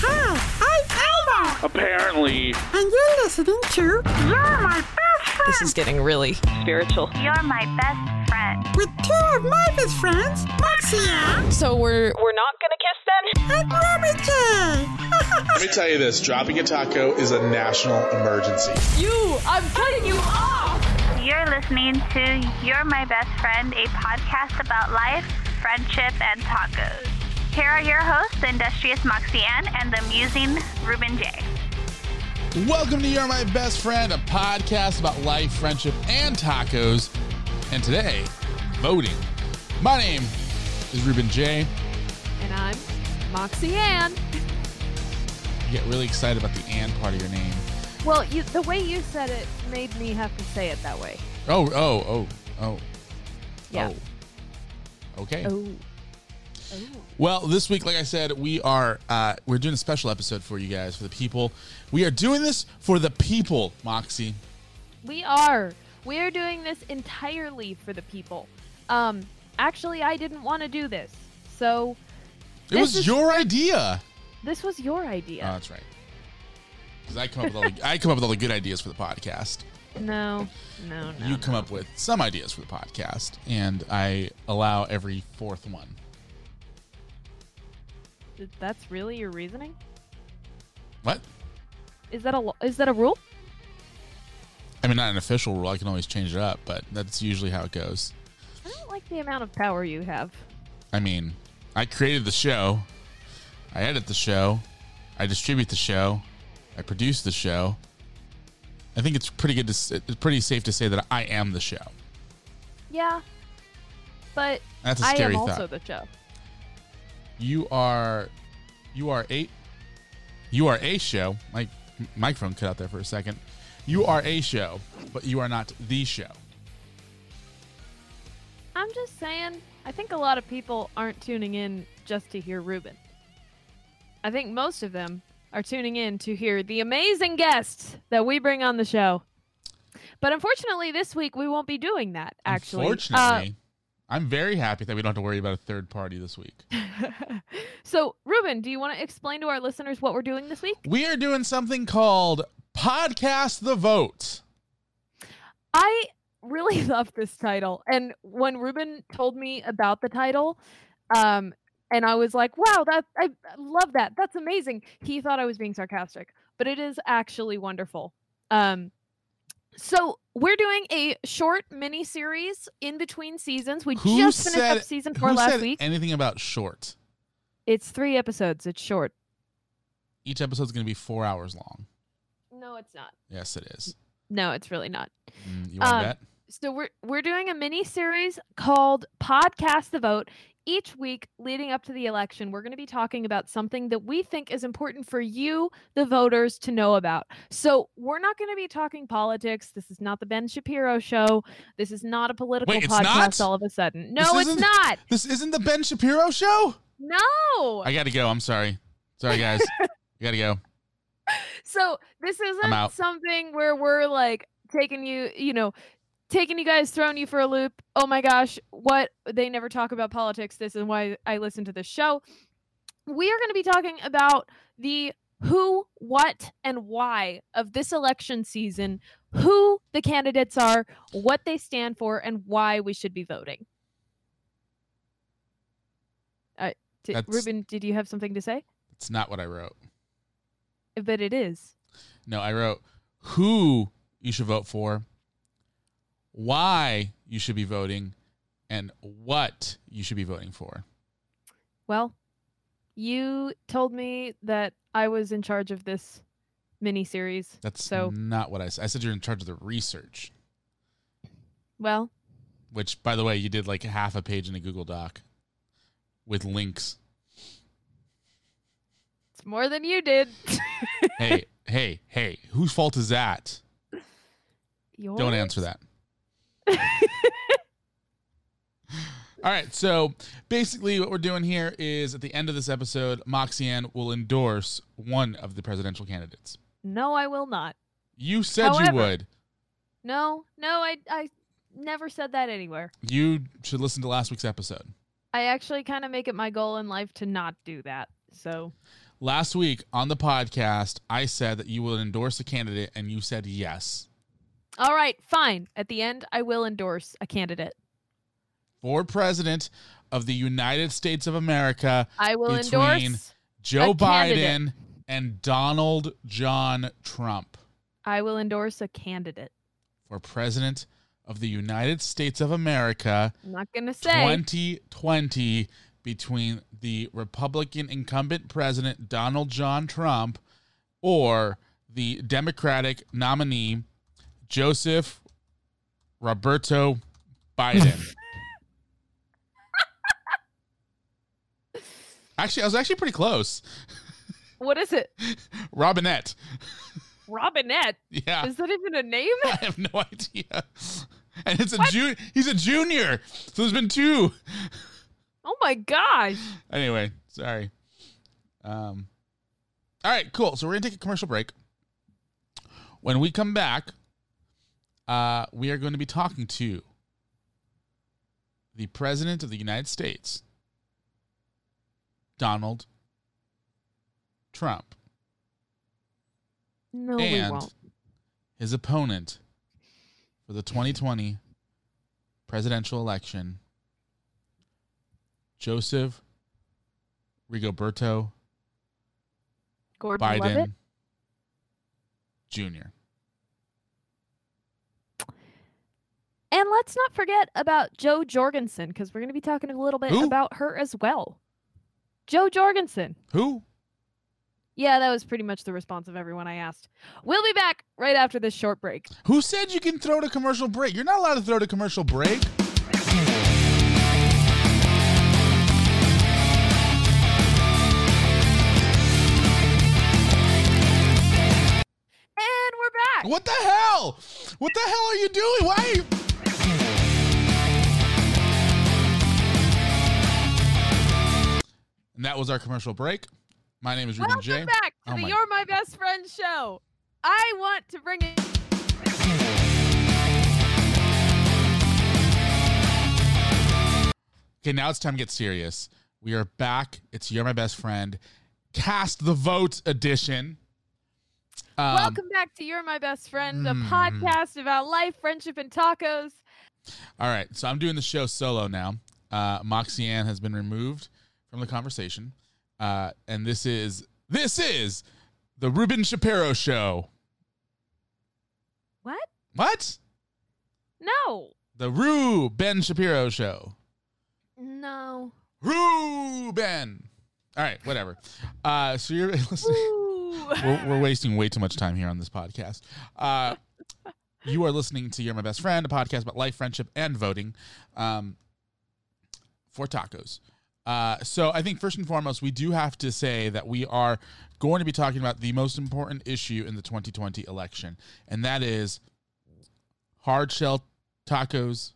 Hi, I'm Elmo, Apparently, and you're listening to You're My Best Friend This is getting really spiritual. You're my best friend. with two of my best friends, Moxia So we're we're not gonna kiss then? and Ruby J. let me tell you this dropping a taco is a national emergency. You, I'm cutting you off. You're listening to You're My Best Friend, a podcast about life, friendship, and tacos. Here are your hosts, the industrious Moxie Ann and the amusing Ruben J. Welcome to You're My Best Friend, a podcast about life, friendship, and tacos. And today, voting. My name is Ruben J. And I'm Moxie Ann. You get really excited about the and part of your name. Well, you, the way you said it made me have to say it that way. Oh, oh, oh, oh. Yeah. Oh. Okay. Oh. Well, this week, like I said, we are uh, we're doing a special episode for you guys, for the people. We are doing this for the people, Moxie. We are. We are doing this entirely for the people. Um, actually, I didn't want to do this. So, It was is- your idea. this was your Oh, idea. that's right. Because I come up with all the, I come up with all the good ideas for the podcast. No, no, no. you come up with some ideas for the podcast, and I allow every fourth one. That's really your reasoning? What? Is that a is that a rule? I mean, not an official rule. I can always change it up, but that's usually how it goes. I don't like the amount of power you have. I mean, I created the show, I edit the show, I distribute the show, I produce the show. I think it's pretty good to, it's pretty safe to say that I am the show. Yeah. But That's a I scary I am thought. also the show. You are, you are a, you are a show. My microphone cut out there for a second. You are a show, but you are not the show. I'm just saying, I think a lot of people aren't tuning in just to hear Ruben. I think most of them are tuning in to hear the amazing guests that we bring on the show. But unfortunately, this week we won't be doing that, actually. Uh, Unfortunately, I'm very happy that we don't have to worry about a third party this week. so, Ruben, do you want to explain to our listeners what we're doing this week? We are doing something called Podcast the Vote. I really love this title. And when Ruben told me about the title, um, and I was like, wow, that I I love that. That's amazing. He thought I was being sarcastic, but it is actually wonderful. Um, so we're doing a short mini series in between seasons. We Who just finished said, up season four who last said week. anything about short? It's three episodes. It's short. Each episode's going to be four hours long. No, it's not. Yes, it is. No, it's really not. Mm, you want Um, to bet? so we're we're doing a mini series called Podcast the Vote. Each week leading up to the election, we're going to be talking about something that we think is important for you, the voters, to know about. So we're not going to be talking politics. This is not the Ben Shapiro show. This is not a political Wait, podcast not? all of a sudden. No, This it's isn't- This isn't the Ben Shapiro show? No. I got to go. I'm sorry. Sorry, guys. I got to go. So this isn't something where we're like taking you, you know, taking you guys, throwing you for a loop. Oh my gosh, what they never talk about politics. This is why I listen to this show. We are going to be talking about the who, what, and why of this election season, who the candidates are, what they stand for, and why we should be voting. Uh, Ruben, did you have something to say? It's not what I wrote. But it is. No, I wrote who you should vote for, why you should be voting, and what you should be voting for. Well, you told me that I was in charge of this mini series. That's So- not what I said. I said you're in charge of the research, Well, which, by the way, you did like half a page in a Google Doc. with links. It's more than you did. Hey, hey, hey, whose fault is that? Don't answer that. All right, so basically, what we're doing here is at the end of this episode, Moxie Ann will endorse one of the presidential candidates. No, I will not. You said you would. No, no, I I never said that anywhere. You should listen to last week's episode. I actually kind of make it my goal in life to not do that. So Last week on the podcast, I said that you would endorse a candidate, and you said yes. All right, fine. At the end, I will endorse a candidate. For president of the United States of America, I will Between endorse. Joe A candidate. Biden and Donald John Trump. I will endorse a candidate. For president of the United States of America, I'm not gonna say 2020 between the Republican incumbent president Donald John Trump or the Democratic nominee Joseph Roberto Biden. actually, I was actually pretty close. what is it? Robinette. Robinette. Yeah. Is that even a name? I have no idea. And it's a ju- he's a junior. So there's been two. Oh my gosh. Anyway, sorry. Um, all right, cool. So we're gonna take a commercial break. When we come back, uh, we are going to be talking to the President of the United States, Donald Trump, No, we and won't. his opponent for the 2020 presidential election, Joseph Rigoberto Gordon Biden Levitt. Jr. And let's not forget about Jo Jorgensen because we're going to be talking a little bit Who? about her as well. Jo Jorgensen. Who? Yeah, that was pretty much the response of everyone I asked. We'll be back right after this short break. Who said you can throw to commercial break? You're not allowed to throw to commercial break. And we're back. What the hell? What the hell are you doing? Why? Are you... And that was our commercial break. My name is Ruben J. Welcome J. back to Oh the my- You're My Best Friend show. I want to bring it. Okay, now it's time to get serious. We are back. It's You're My Best Friend. Cast the Vote edition. Um, Welcome back to You're My Best Friend, a mm. podcast about life, friendship, and tacos. All right, so I'm doing the show solo now. Uh, Moxie Ann has been removed from the conversation, uh, and this is this is the Ruben Shapiro show. What? What? No. The Ruben Shapiro show. No. Ruben. All right, whatever. Uh, so you're listening. We're, we're wasting way too much time here on this podcast. Uh, you are listening to You're My Best Friend, a podcast about life, friendship, and voting um, for tacos. Uh, so I think first and foremost, we do have to say that we are going to be talking about the most important issue in the 2020 election, and that is hard shell tacos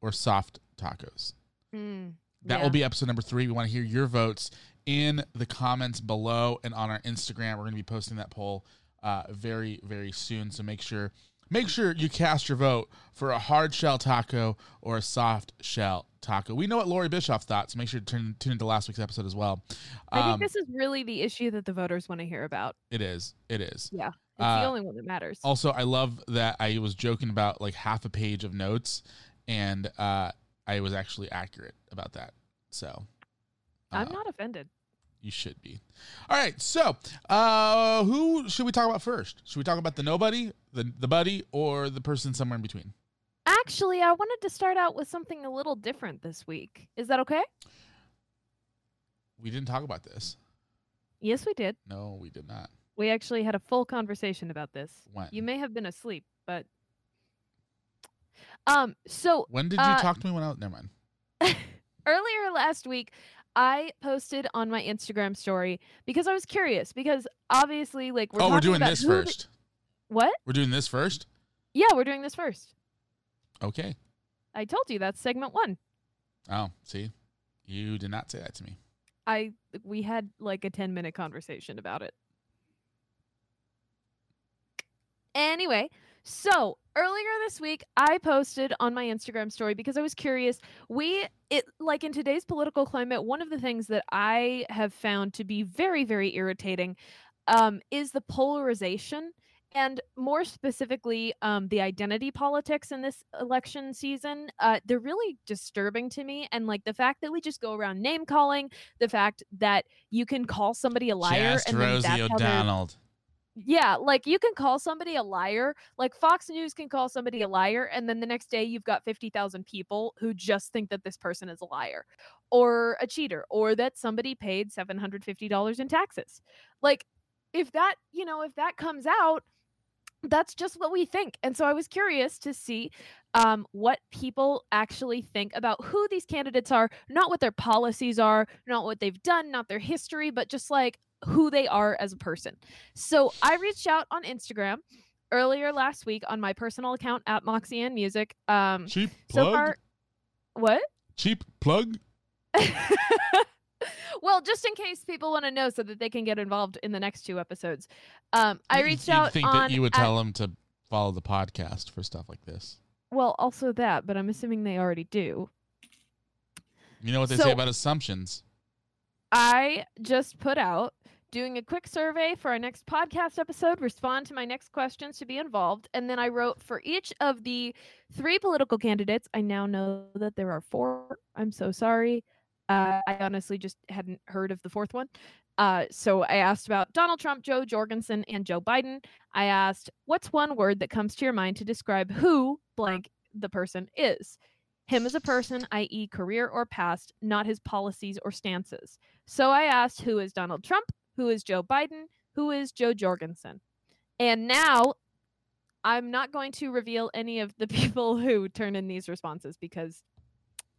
or soft tacos. Mm, That yeah. will be episode number three. We want to hear your votes in the comments below and on our Instagram. We're going to be posting that poll uh, very, very soon. So make sure make sure you cast your vote for a hard shell taco or a soft shell taco. We know what Lori Bischoff thought, so make sure to tune, tune into last week's episode as well. I Um, think this is really the issue that the voters want to hear about. it is. It is. Yeah. It's Uh, the only one that matters. Also, I love that I was joking about like half a page of notes, and uh, I was actually accurate about that. So I'm uh, not offended. You should be. All right. So, uh, who should we talk about first? Should we talk about the nobody, the the buddy, or the person somewhere in between? Actually, I wanted to start out with something a little different this week. Is that okay? We didn't talk about this. Yes, we did. No, we did not. We actually had a full conversation about this. When? You may have been asleep, but um so When did you uh, talk to me when I was? Never mind. earlier last week, I posted on my Instagram story because I was curious. Because obviously, like we're oh, we're doing this who the- first. what? We're doing this first. Yeah, we're doing this first. Okay. I told you that's segment one. Oh, see, you did not say that to me. I we had like a 10 minute conversation about it. Anyway, so earlier this week I posted on my Instagram story because I was curious. We it like in today's political climate, one of the things that I have found to be very very irritating um is the polarization and more specifically um, the identity politics in this election season uh, they're really disturbing to me and like the fact that we just go around name calling the fact that you can call somebody a liar Just and then Rosie that's O'Donnell. yeah, like you can call somebody a liar. Like Fox News can call somebody a liar, and then the next day you've got 50,000 people who just think that this person is a liar or a cheater or that somebody paid $750 in taxes. Like, if that, you know, if that comes out, that's just what we think. And so I was curious to see um, what people actually think about who these candidates are, not what their policies are, not what they've done, not their history, but just like who they are as a person. So I reached out on Instagram earlier last week on my personal account at Moxie and Music. Um, Cheap so plug. far, what? Cheap plug. well, just in case people want to know, so that they can get involved in the next two episodes, um, I reached out think that you would at- tell them to follow the podcast for stuff like this. well, also that, but I'm assuming they already do. You know what they So- say about assumptions. I just put out doing a quick survey for our next podcast episode, respond to my next questions to be involved. And then I wrote for each of the three political candidates. I now know that there are four. I'm so sorry. Uh, I honestly just hadn't heard of the fourth one. Uh, so I asked about Donald Trump, Jo Jorgensen, and Joe Biden. I asked, what's one word that comes to your mind to describe who blank the person is? Him as a person, i.e., career or past, not his policies or stances. So I asked, who is Donald Trump? Who is Joe Biden? Who is Jo Jorgensen? And now I'm not going to reveal any of the people who turn in these responses because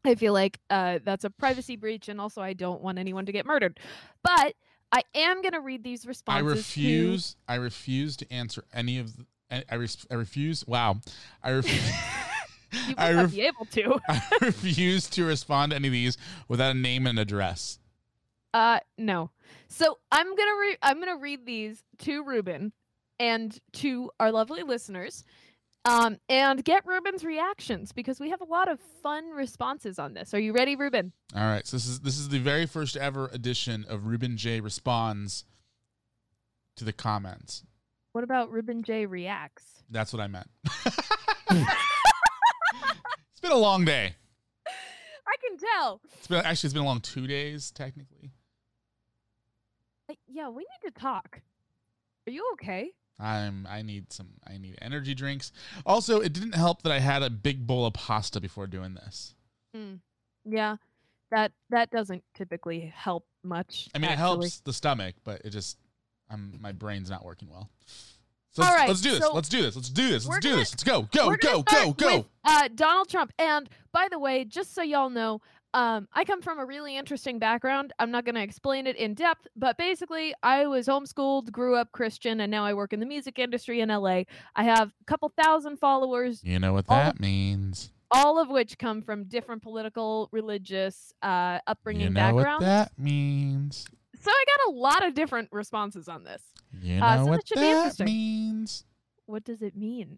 I feel like uh, that's a privacy breach, and also I don't want anyone to get murdered. But I am going to read these I responses. to- refuse. I refuse to answer any of. The, I, I, res- I refuse. Wow. I refuse. you I not ref- be able to. I refuse to respond to any of these without a name and address. Uh, no. So I'm gonna re- I'm gonna read these to Ruben and to our lovely listeners, um, and get Ruben's reactions because we have a lot of fun responses on this. Are you ready, Ruben? All right. So this is this is the very first ever edition of Ruben J responds to the comments. What about Ruben J reacts? That's what I meant. it's been a long day. I can tell. It's been actually it's been a long two days technically. Uh, Yeah, we need to talk. Are you okay? I'm I need some I need energy drinks. Also, it didn't help that I had a big bowl of pasta before doing this. Yeah, that that doesn't typically help much. I mean, it helps the stomach, but it just I'm my brain's not working well. So All let's, right, let's do this. so let's do this. Let's do this. Let's do gonna- this. Let's go. Go. Go. Go. Go. with, uh, Donald Trump. And by the way, just so y'all know, um, I come from a really interesting background. I'm not going to explain it in depth, but basically, I was homeschooled, grew up Christian, and now I work in the music industry in LA. I have a couple thousand followers, You know what All that means. all of which come from different political, religious, uh, upbringing You know backgrounds. what that means. So I got a lot of different responses on this. You Uh, know so what that that means. What does it mean?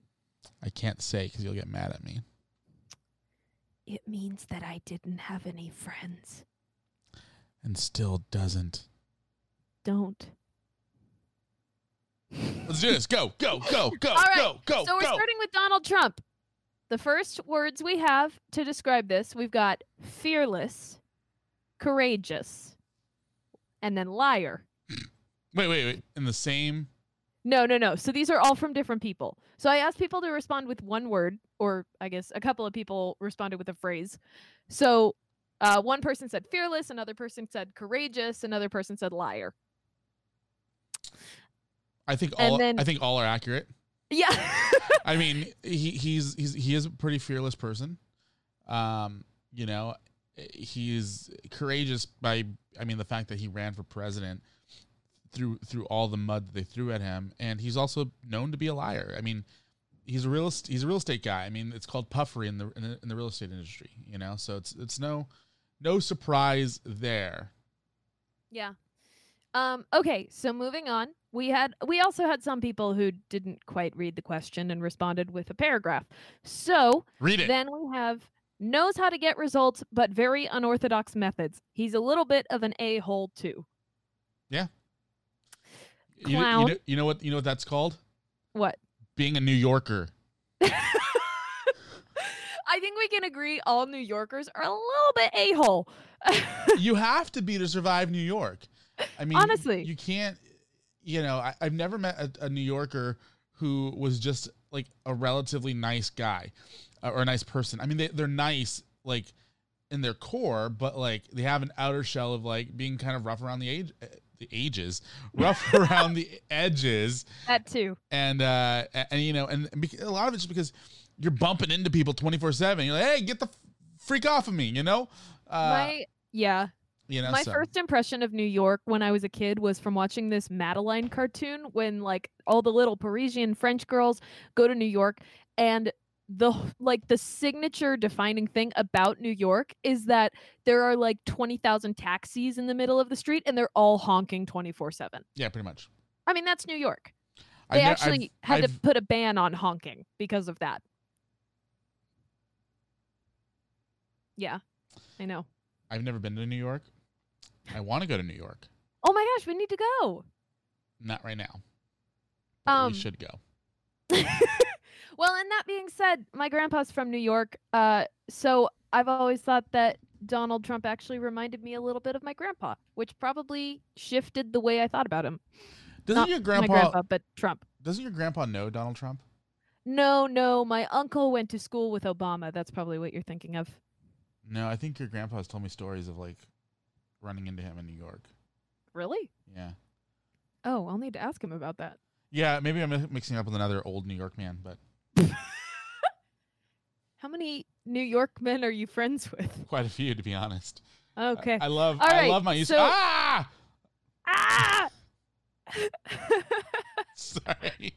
I can't say because you'll get mad at me. It means that I didn't have any friends. And still doesn't. Don't. Let's do this. Go. Go. Go. Go. Right, Go. Go. so we're go. starting with Donald Trump. The first words we have to describe this, we've got fearless, courageous, and then liar. Wait. Wait. Wait. In the same. No, no, no. So these are all from different people. So I asked people to respond with one word, or I guess a couple of people responded with a phrase. So uh, one person said fearless, another person said courageous, another person said liar. I think all. then- I think all are accurate. Yeah. I mean, he he's he's he is a pretty fearless person. Um, you know, he's courageous by I mean the fact that he ran for president through through all the mud that they threw at him, and he's also known to be a liar. I mean, he's a real he's a real estate guy. I mean, it's called puffery in the in the, in the real estate industry, you know. So it's it's no no surprise there. Yeah. Um, okay, so moving on. We had we also had some people who didn't quite read the question and responded with a paragraph. So Read it. then we have knows how to get results, but very unorthodox methods. He's a little bit of an a-hole too. you, know, you clown. know you know what you know what that's called? What? Being a New Yorker. I think we can agree all New Yorkers are a little bit a-hole. you have to be to survive New York. I mean, Honestly. you can't. You know, I, I've never met a, a New Yorker who was just like a relatively nice guy uh, or a nice person. I mean, they they're nice like in their core, but like they have an outer shell of like being kind of rough around the age, uh, the ages, rough around the edges, that too. and uh and you know, and a lot of it's just because you're bumping into people twenty four seven. You're like, hey, get the freak off of me, you know. Uh, My yeah. you know, My so. first impression of New York when I was a kid was from watching this Madeline cartoon when like all the little Parisian French girls go to New York and the like the signature defining thing about New York is that there are like 20,000 taxis in the middle of the street and they're all honking 24/7. Yeah, pretty much. I mean, that's New York. I've They ne- actually I've- had to I've- put a ban on honking because of that. Yeah. I know. I've never been to New York. I want to go to New York. Oh my gosh, we need to go. Not right now. But Um, we should go. well, and that being said, my grandpa's from New York, uh, so I've always thought that Donald Trump actually reminded me a little bit of my grandpa, which probably shifted the way I thought about him. Doesn't Not your my grandpa, grandpa, but Trump. doesn't your grandpa know Donald Trump? No, no, my uncle went to school with Obama. That's probably what you're thinking of. No, I think your grandpa has told me stories of like running into him in New York. Really? Yeah. Oh, I'll need to ask him about that. Yeah, maybe I'm mi- mixing up with another old New York man, but How many New York men are you friends with? quite a few to be honest. Okay. I, love All I right, love my use. so- ah! ah! Sorry.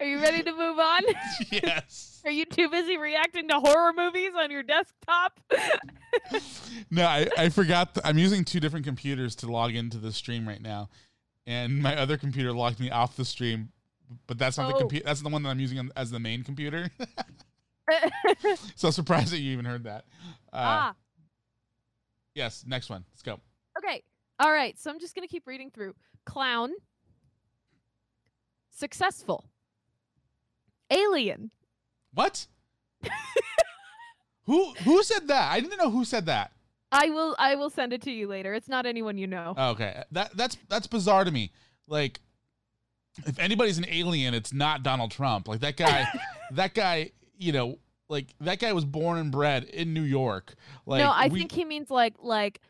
are you ready to move on? yes. Are you too busy reacting to horror movies on your desktop? No, I, I forgot. th- I'm using two different computers to log into the stream right now, and my other computer logged me off the stream. But that's not the Oh. computer. That's the one that I'm using as the main computer. so surprised that you even heard that. Uh, ah, Yes. Next one. Let's go. okay. All right. So I'm just going to keep reading through. Clown. Successful. Alien. What? who who said that? I didn't know who said that. I will I will send it to you later. It's not anyone you know. Okay, that that's that's bizarre to me. Like, if anybody's an alien, it's not Donald Trump. Like that guy, that guy, you know, like that guy was born and bred in New York. Like, no, I we- think he means like like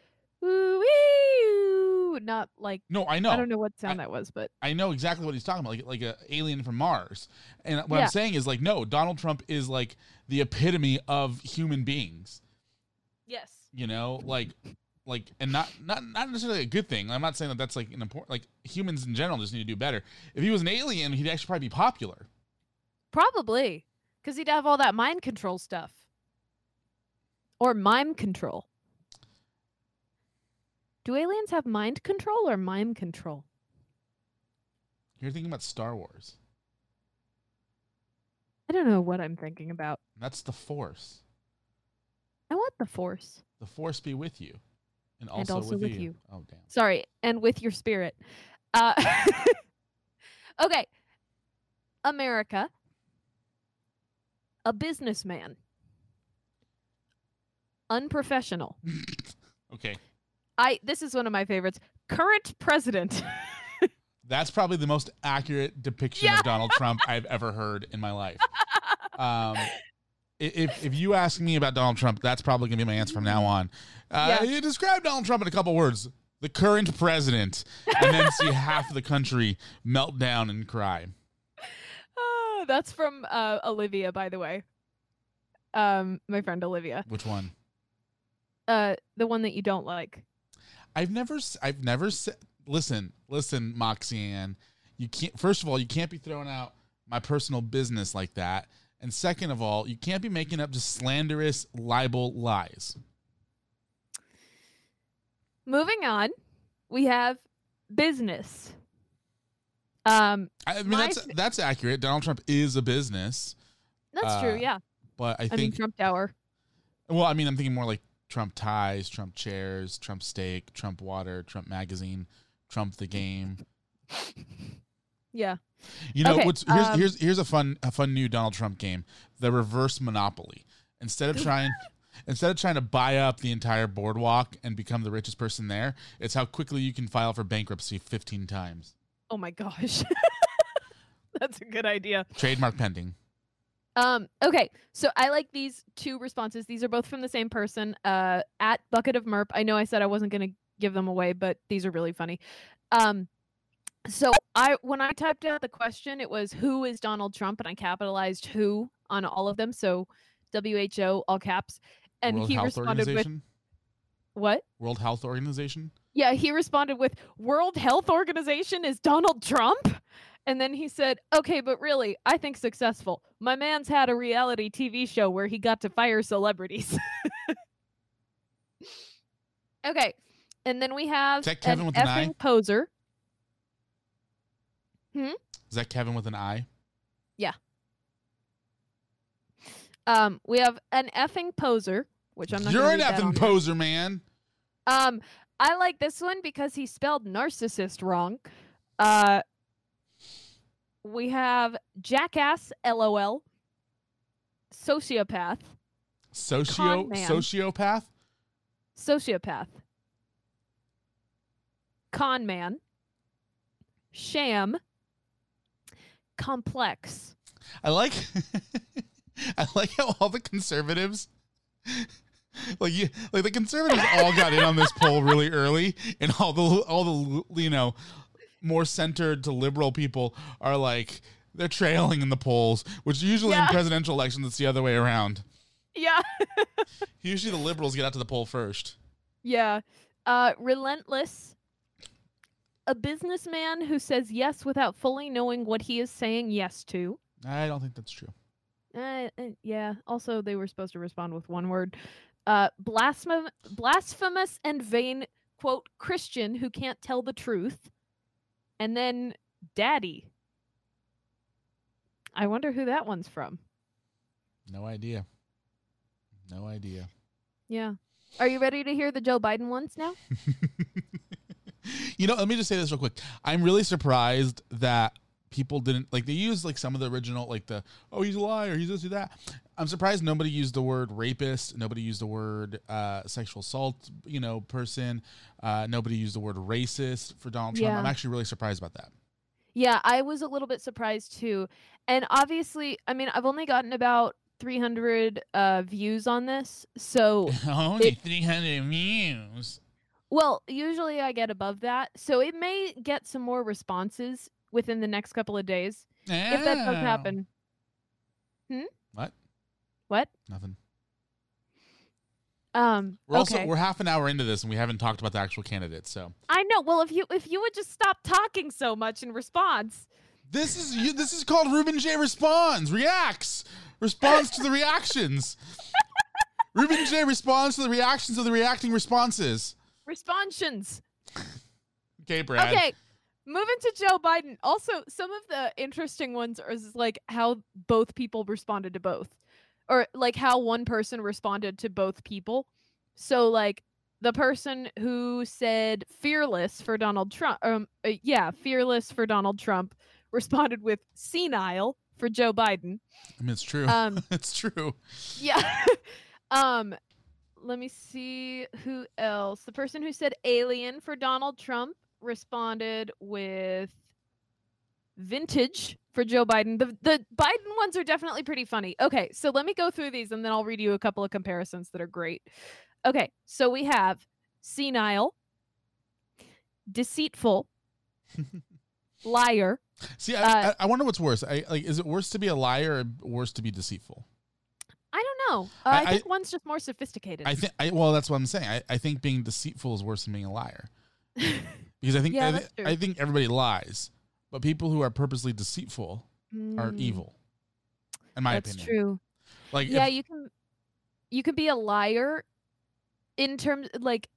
ooh, ooh, not like No, I know. I don't know what sound that was, but I know exactly what he's talking about, like like a alien from Mars. And what Yeah. I'm saying is like, no, Donald Trump is like the epitome of human beings. yes. You know, like like and not not not necessarily a good thing. I'm not saying that that's like an important like humans in general just need to do better. If he was an alien, he'd actually probably be popular. Probably. Cuz he'd have all that mind control stuff. Or mime control. Do aliens have mind control or mime control? You're thinking about Star Wars. I don't know what I'm thinking about. That's the Force. I want the force. The Force be with you, and also, also with, with you. you. Oh damn. Sorry, and with your spirit. Uh, okay. America. A businessman. Unprofessional. Okay, I this is one of my favorites. Current president. that's probably the most accurate depiction Yeah. of Donald Trump I've ever heard in my life. Um, if if you ask me about Donald Trump, that's probably gonna be my answer from now on. Uh, Yeah. You describe Donald Trump in a couple words. The current president, and then see half the country melt down and cry. Ah, that's from uh, Olivia, by the way. Um, my friend Olivia. Which one? uh the one that you don't like? I've never, I've never said. Listen, listen, Moxie Ann. You can't. First of all, you can't be throwing out my personal business like that. And second of all, you can't be making up just slanderous libel lies. Moving on, we have business. Um, I mean, that's f- that's accurate. Donald Trump is a business, that's Uh, true. Yeah, but I I, think. mean Trump Tower. well, I mean, I'm thinking more like Trump ties, Trump chairs, Trump steak, Trump water, Trump magazine, Trump the game. Yeah. You know, Okay, what's here's um, here's here's a fun a fun new Donald Trump game: the reverse monopoly. Instead of trying. Instead of trying to buy up the entire boardwalk and become the richest person there, it's how quickly you can file for bankruptcy 15 times. Oh my gosh. That's a good idea. Trademark pending. Um, okay, so I like these two responses. These are both from the same person. Uh, at Bucket of Merp. I know I said I wasn't gonna give them away, but these are really funny. Um, so I when I typed out the question, it was who is Donald Trump, and I capitalized who on all of them. So WHO all caps, and World he Health responded with Organization. what? World Health Organization. Yeah, he responded with World Health Organization is Donald Trump. And then he said, okay, but really, I think successful. My man's had a reality TV show where he got to fire celebrities. okay. And then we have Kevin an effing I? Poser. Is that Kevin with an I? Yeah. Um, we have an effing poser, which I'm not You're an read that on effing poser, man. Um, I like this one because he spelled narcissist wrong. Uh, we have jackass, lol, sociopath, Socio sociopath. sociopath, con man, sham, complex. I like I like how all the conservatives like you like the conservatives all got in on this poll really early and all the all the you know more centered to liberal people are like they're trailing in the polls, which usually in presidential elections it's the other way around. Yeah. Usually the liberals get out to the poll first. Yeah. Uh, relentless. A businessman who says yes without fully knowing what he is saying yes to. I don't think that's true. Uh, uh, yeah. Also, they were supposed to respond with one word. Uh, blasphemous, blasphemous and vain quote Christian who can't tell the truth, and then daddy. I wonder who that one's from. No idea. No idea. Yeah. Are you ready to hear the Joe Biden ones now? you know, let me just say this real quick. I'm really surprised that people didn't like they used like some of the original like the oh he's a liar he's this he's that. I'm surprised nobody used the word rapist. Nobody used the word uh, sexual assault. You know, person. Uh, nobody used the word racist for Donald Trump. Yeah. I'm actually really surprised about that. Yeah, I was a little bit surprised too. And obviously, I mean, I've only gotten about 300 uh, views on this. So, Only It- 300 views. Well, usually I get above that. So it may get some more responses within the next couple of days if that does happen. What? What? Nothing. Um, We're okay. also we're half an hour into this and we haven't talked about the actual candidates. So I know. Well, if you if you would just stop talking so much in response. This is you, this is called Ruben J responds, reacts, responds to the reactions. Ruben J responds to the reactions of the reacting responses. Responsions. Okay, Brad. Okay. Moving to Joe Biden. Also, some of the interesting ones are like how both people responded to both, or like how one person responded to both people. So, like the person who said "fearless" for Donald Trump, um, uh, yeah, "fearless" for Donald Trump, responded with "senile" for Joe Biden. I mean, it's true. Um, it's true. yeah. um, let me see who else. The person who said alien for Donald Trump responded with vintage for Joe Biden. The the Biden ones are definitely pretty funny. Okay, so let me go through these and then I'll read you a couple of comparisons that are great. Okay, so we have senile, deceitful, liar. See, I, Uh, I, I wonder what's worse. I like. Is it worse to be a liar or worse to be deceitful? I know. Uh, I, I- think one's just more sophisticated. I think. I, well, that's what I'm saying. I, I think being deceitful is worse than being a liar. Because I think Yeah, I. I think everybody lies, but people who are purposely deceitful are Mm, evil. In my That's opinion, that's true. like yeah, if- you can you can be a liar in terms like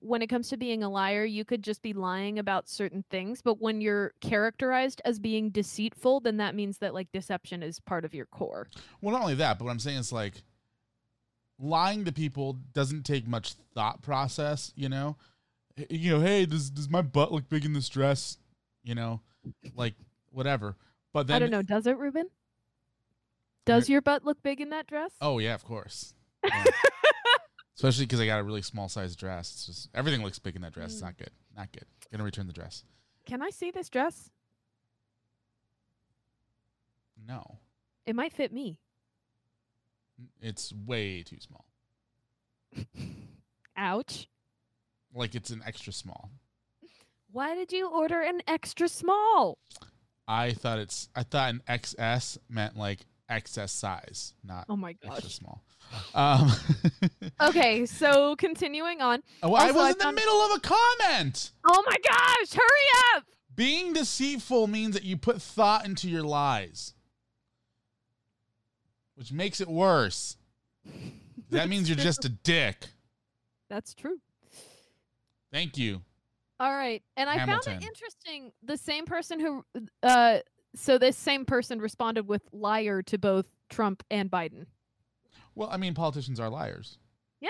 when it comes to being a liar, you could just be lying about certain things, but when you're characterized as being deceitful, then that means that like deception is part of your core. Well, not only that, but what I'm saying is like lying to people doesn't take much thought process. You know, you know, hey, does does my butt look big in this dress? You know, like whatever. But then I don't know, does it, Ruben? Does your butt look big in that dress? Oh yeah, of course. Yeah. Especially because I got a really small size dress. It's just everything looks big in that dress. It's Mm. not good. Not good. Gonna return the dress. Can I see this dress? No, It might fit me. It's way too small. Ouch. Like it's an extra small. Why did you order an extra small? I thought it's. I thought an XS meant like excess size, not Oh my gosh. extra small. Um, Okay, so continuing on. oh, I Also, was I in the found- middle of a comment. Oh my gosh, hurry up! Being deceitful means that you put thought into your lies, which makes it worse. That means you're just a dick. That's true. Thank you. All right. And I found it interesting. The same person who, uh, so this same person responded with liar to both Trump and Biden. Well, I mean, politicians are liars. Yeah.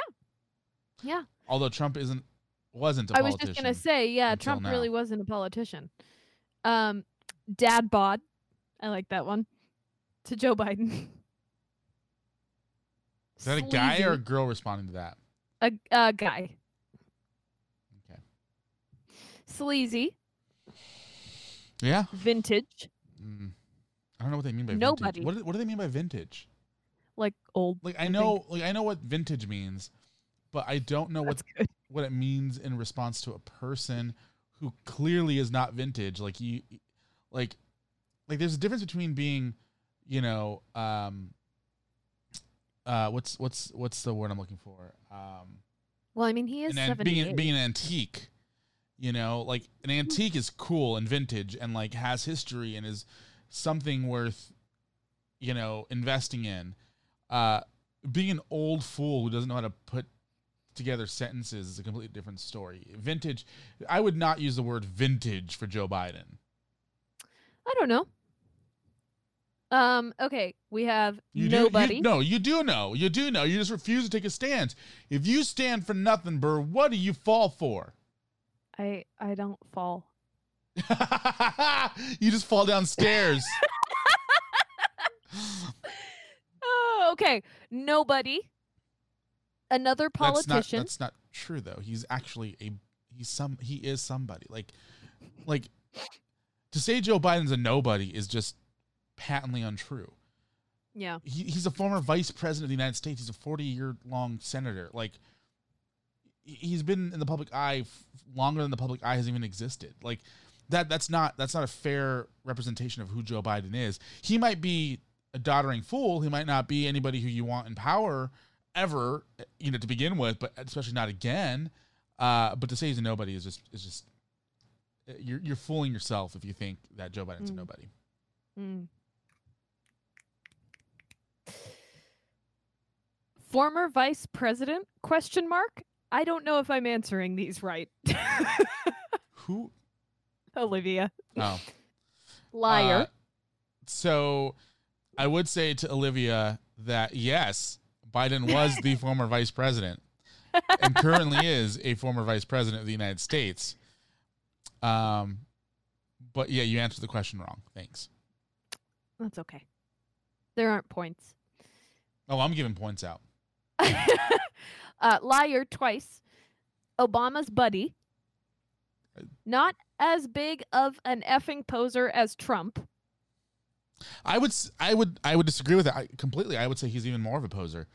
Yeah. Although Trump isn't, wasn't a I was just going to say, yeah, Trump now. really wasn't a politician. Um, Dad bod. I like that one. To Joe Biden. Is that a guy or a girl responding to that? a, a guy? Okay. Sleazy. Yeah. Vintage. Mm. I don't know what they mean by Nobody. vintage. What do, what do they mean by vintage? Like old. Like I think. know, like I know what vintage means, but I don't know what what it means in response to a person who clearly is not vintage. Like you, like, like there's a difference between being, you know, um, uh, what's what's what's the word I'm looking for? Um, Well, I mean, he is an, an- 78. being being an antique. You know, like an antique is cool and vintage and like has history and is something worth, you know, investing in. Uh, being an old fool who doesn't know how to put together sentences is a completely different story. Vintage, I would not use the word vintage for Joe Biden. I don't know. Um. Okay, we have You do, nobody. You, no, you do know. You do know. You just refuse to take a stance. If you stand for nothing, Burr, what do you fall for? I I don't fall. you just fall downstairs. Oh, okay. Nobody. Another That's not, politician. that's not true though. He's actually a he's some he is somebody. Like like to say Joe Biden's a nobody is just patently untrue. yeah. He, he's a former vice president of the United States. He's a 40 year long senator. Like he- he's been in the public eye f- longer than the public eye has even existed. Like that that's not that's not a fair representation of who Joe Biden is. He might be a doddering fool. He might not be anybody who you want in power ever, you know, to begin with, but especially not again. Uh, but to say he's a nobody is just is just you're you're fooling yourself if you think that Joe Biden's a Mm. nobody. Mm. Former vice president? Question mark. I don't know if I'm answering these right. Who? Olivia. Oh. Liar. Uh, so I would say to Olivia that yes, Biden was the former vice president and currently is a former vice president of the United States. Um, but yeah, you answered the question wrong. Thanks. That's okay. There aren't points. Oh, I'm giving points out. uh, liar twice. Obama's buddy. Not as big of an effing poser as Trump. I would, I would, I would disagree with that I, completely. I would say he's even more of a poser.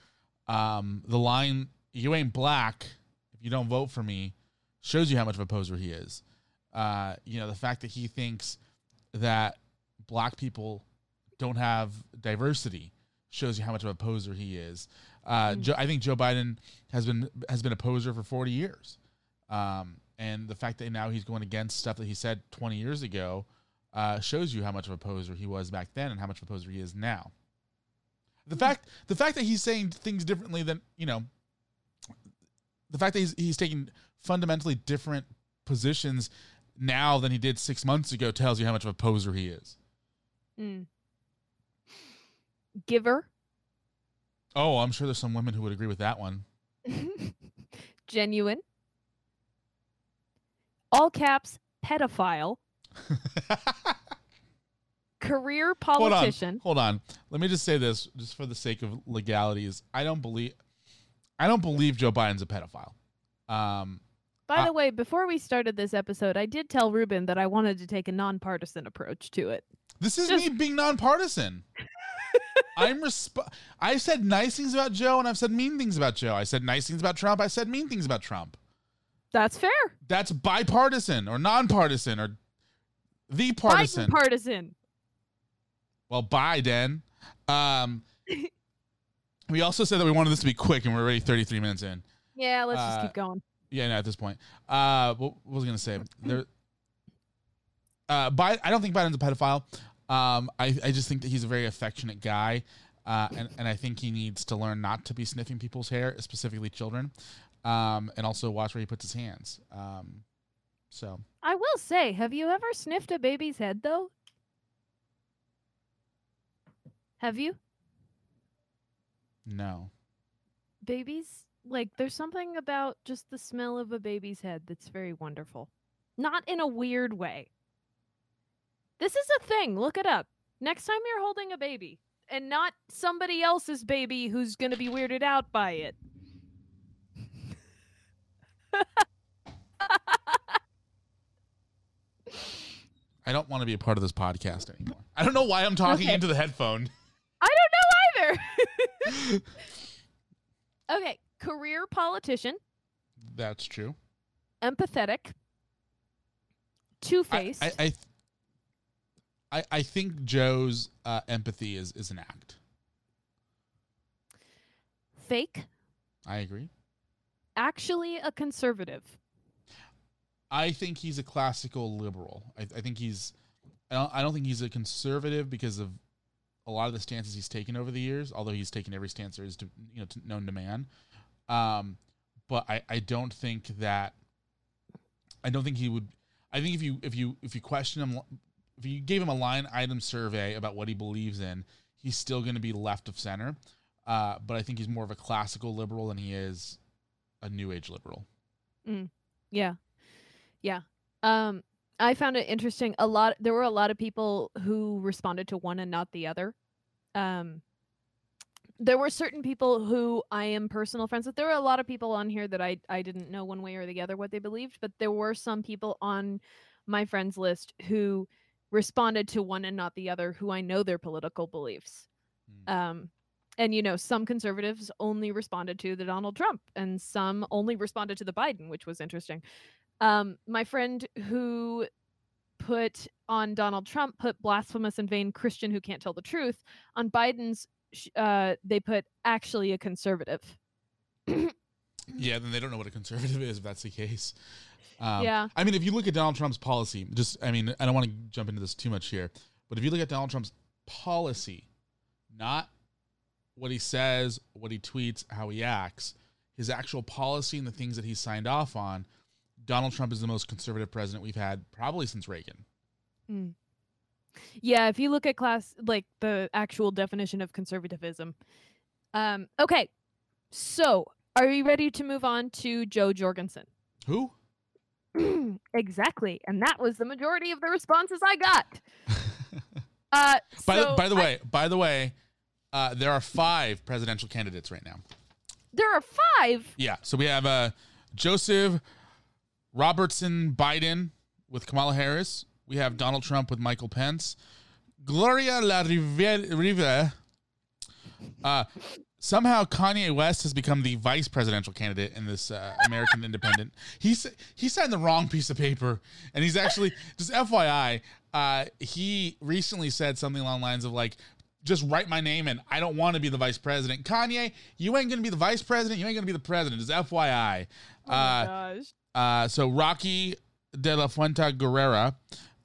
Um, the line "You ain't black if you don't vote for me" shows you how much of a poser he is. Uh, you know, the fact that he thinks that black people don't have diversity shows you how much of a poser he is. Uh, Joe, I think Joe Biden has been has been a poser for 40 years, um, and the fact that now he's going against stuff that he said 20 years ago uh, shows you how much of a poser he was back then and how much of a poser he is now. The fact the fact that he's saying things differently than you know, the fact that he's he's taking fundamentally different positions now than he did six months ago tells you how much of a poser he is. Mm. Giver, Oh, I'm sure there's some women who would agree with that one. genuine, all caps, pedophile, career politician. hold on, hold on. Let me just say this, just for the sake of legalities. I don't believe, I don't believe Joe Biden's a pedophile. Um, By the way, before we started this episode, I did tell Ruben that I wanted to take a nonpartisan approach to it. This is Just- me being nonpartisan. I'm resp- I said nice things about Joe and I've said mean things about Joe. I said nice things about Trump. I said mean things about Trump. That's fair. That's bipartisan or nonpartisan or the partisan. Biden partisan. well, Biden. Um, we also said that we wanted this to be quick and we're already 33 minutes in. Yeah, let's just Uh, keep going. Yeah, no, at this point. Uh, what, what was I going to say? There. Uh, Bi- I don't think Biden's a pedophile. Um, I, I just think that he's a very affectionate guy, uh, and and I think he needs to learn not to be sniffing people's hair, specifically children, um, and also watch where he puts his hands. Um, so I will say, have you ever sniffed a baby's head though? Have you? no, Babies like there's something about just the smell of a baby's head that's very wonderful. Not in a weird way. This is a thing. Look it up. Next time you're holding a baby and not somebody else's baby who's going to be weirded out by it. I don't want to be a part of this podcast anymore. I don't know why I'm talking Okay. into the headphone. I don't know either. okay, career politician, That's true. empathetic, two-faced. I, I, I, I I think Joe's uh, empathy is is an act. fake, I agree. actually a conservative. I think he's a classical liberal. I, I think he's. I don't, I don't think he's a conservative because of a lot of the stances he's taken over the years. Although he's taken every stance there is to you know to, known to man. Um, but I, I don't think that. I don't think he would. I think if you if you if you question him, if you gave him a line item survey about what he believes in, he's still going to be left of center. Uh, but I think he's more of a classical liberal than he is a new age liberal. Yeah. Yeah. Um I found it interesting. A lot there were a lot of people who responded to one and not the other. Um there were certain people who I am personal friends with. There were a lot of people on here that I I didn't know one way or the other what they believed, but there were some people on my friends list who responded to one and not the other who I know their political beliefs. Mm. Um and you know, some conservatives only responded to the Donald Trump and some only responded to the Biden, which was interesting. Um, my friend who put on Donald Trump put blasphemous and vain Christian who can't tell the truth. On Biden's, uh, they put actually a conservative. Yeah, then they don't know what a conservative is if that's the case. Um, Yeah. I mean, if you look at Donald Trump's policy, just, I mean, I don't want to jump into this too much here, but if you look at Donald Trump's policy, not what he says, what he tweets, how he acts, his actual policy and the things that he signed off on, Donald Trump is the most conservative president we've had probably since Reagan. Yeah, if you look at class like the actual definition of conservatism. Um, okay. So, are you ready to move on to Jo Jorgensen? Who? exactly. And that was the majority of the responses I got. Uh by, so the, by the I- way, by the way, uh, there are five presidential candidates right now. there are five. Yeah. So we have uh, Joseph Robertson Biden with Kamala Harris. We have Donald Trump with Michael Pence. Gloria La Riviera. Riva. Uh, somehow Kanye West has become the vice presidential candidate in this uh, American Independent. He's he signed the wrong piece of paper, and he's actually just FYI. Uh, he recently said something along the lines of like, just write my name and I don't want to be the vice president. Kanye, you ain't gonna be the vice president. You ain't gonna be the president. Just FYI. Oh my uh, gosh. uh, so Rocky de la Fuente Guerrera,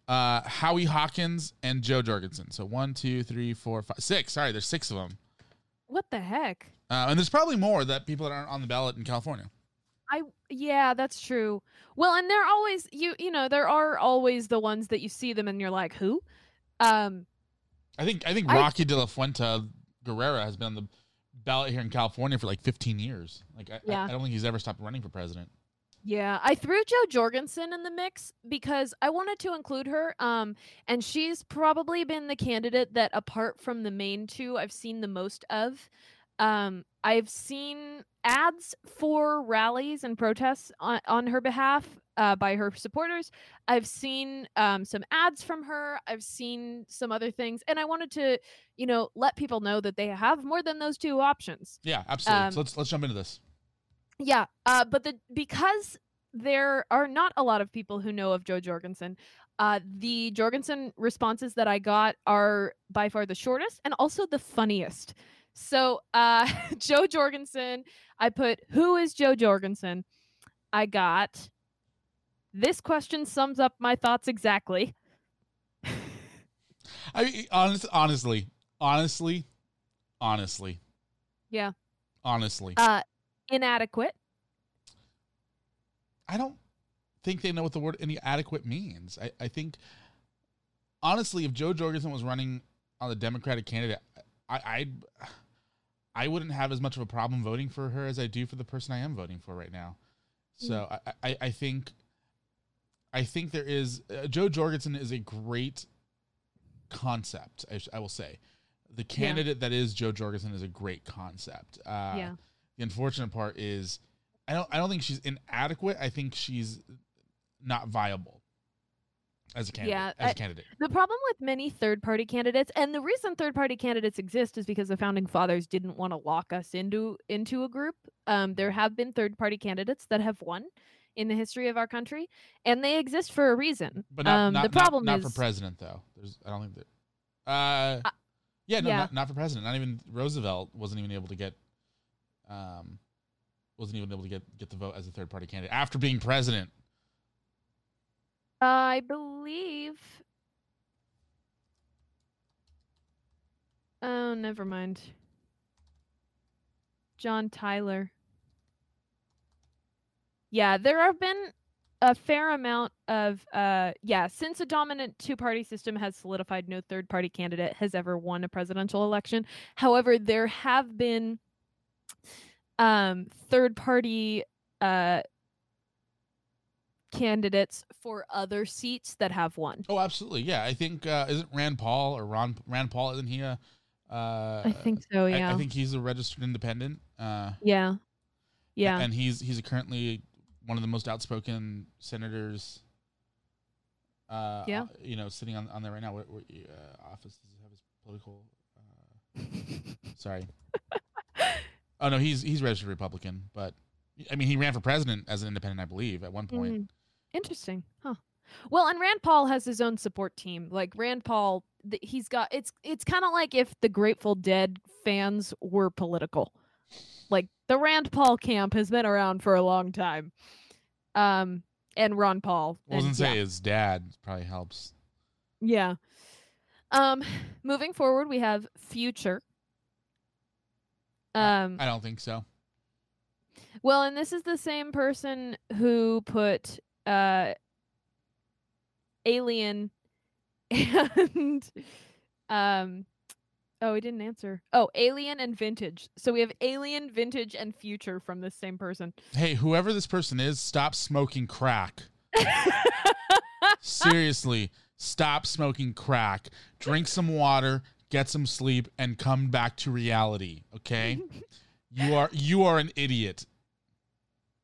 uh, Howie Hawkins, and Jo Jorgensen. So one, two, three, four, five, six. Sorry, there's six of them. What the heck? Uh, and there's probably more that people that aren't on the ballot in California. I yeah, that's true. Well, and they're always you you know, there are always the ones that you see them and you're like, "Who?" Um I think I think I- Rocky de la Fuente Guerrera has been on the ballot here in California for like 15 years. Like I, I- Yeah. I don't think he's ever stopped running for president. Yeah, I threw Jo Jorgensen in the mix because I wanted to include her. Um, and she's probably been the candidate that, apart from the main two, I've seen the most of. Um, I've seen ads for rallies and protests on, on her behalf uh, by her supporters. I've seen um, some ads from her. I've seen some other things, and I wanted to, you know, let people know that they have more than those two options. Yeah, absolutely. Um, so let's let's jump into this. Yeah, uh, but the because there are not a lot of people who know of Jo Jorgensen, uh, the Jorgensen responses that I got are by far the shortest and also the funniest. So, uh, Jo Jorgensen, I put, "Who is Jo Jorgensen?" I got. This question sums up my thoughts exactly. I honest, honestly, honestly, honestly, Yeah. honestly, Uh, inadequate. I don't think they know what the word inadequate means. I, I think honestly, if Jo Jorgensen was running on the Democratic candidate, I I I wouldn't have as much of a problem voting for her as I do for the person I am voting for right now. So I, I, I think I think there is uh, Jo Jorgensen is a great concept. I, sh- I will say the candidate that is Jo Jorgensen is a great concept. Uh, Yeah. The unfortunate part is I don't I don't think she's inadequate. I think she's not viable as a candidate. Yeah, as a candidate. The problem with many third party candidates, and the reason third party candidates exist is because the founding fathers didn't want to lock us into into a group. Um, there have been third party candidates that have won in the history of our country, and they exist for a reason. But not, um, not, the problem not, is not for president though. There's I don't think that. Uh, yeah, no, yeah. Not, not for president. Not even Roosevelt wasn't even able to get, um, wasn't even able to get get the vote as a third party candidate after being president. I believe. Oh, never mind. John Tyler. Yeah, there have been a fair amount of uh yeah, since a dominant two-party system has solidified no third-party candidate has ever won a presidential election. However, there have been um third-party uh candidates for other seats that have won. Oh, absolutely. Yeah, I think uh, isn't Rand Paul or Ron Rand Paul? Isn't he a? Uh, I think so, yeah. I, think he's a registered independent. Uh, Yeah. Yeah. and he's he's currently one of the most outspoken senators. Uh, Yeah. you know, sitting on on there right now. What, what uh, office does he have his political? Uh, sorry. oh no, he's he's registered Republican, but I mean, he ran for president as an independent, I believe, at one point. Mm, Interesting. Huh. Well, and Rand Paul has his own support team. Like Rand Paul, th- he's got it's it's kind of like if the Grateful Dead fans were political. Like the Rand Paul camp has been around for a long time. Um and Ron Paul. I wasn't say yeah. his dad probably helps. Yeah. Um moving forward, we have Future. Um I don't think so. Well, and this is the same person who put uh Alien and um oh, he didn't answer. Oh, Alien and Vintage. So we have Alien, Vintage and Future from the same person. Hey, whoever this person is, stop smoking crack. Seriously, stop smoking crack. Drink some water, get some sleep, and come back to reality. Okay? You are you are an idiot.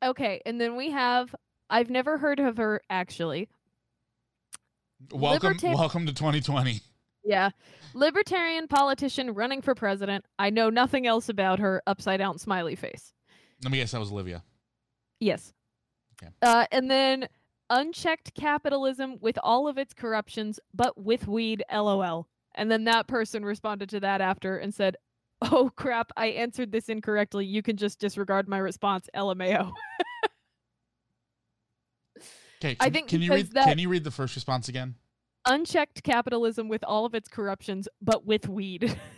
okay, and then we have I've never heard of her actually. Welcome Liberta- welcome to 2020. Yeah. Libertarian politician running for president. I know nothing else about her. Upside down smiley face. Let me guess that was Olivia. Yes. Okay. Uh, and then unchecked capitalism with all of its corruptions, but with weed. LOL. And then that person responded to that after and said, "Oh crap, I answered this incorrectly. You can just disregard my response, LMAO." Okay, I think can you read can you read the first response again? Unchecked capitalism with all of its corruptions, but with weed.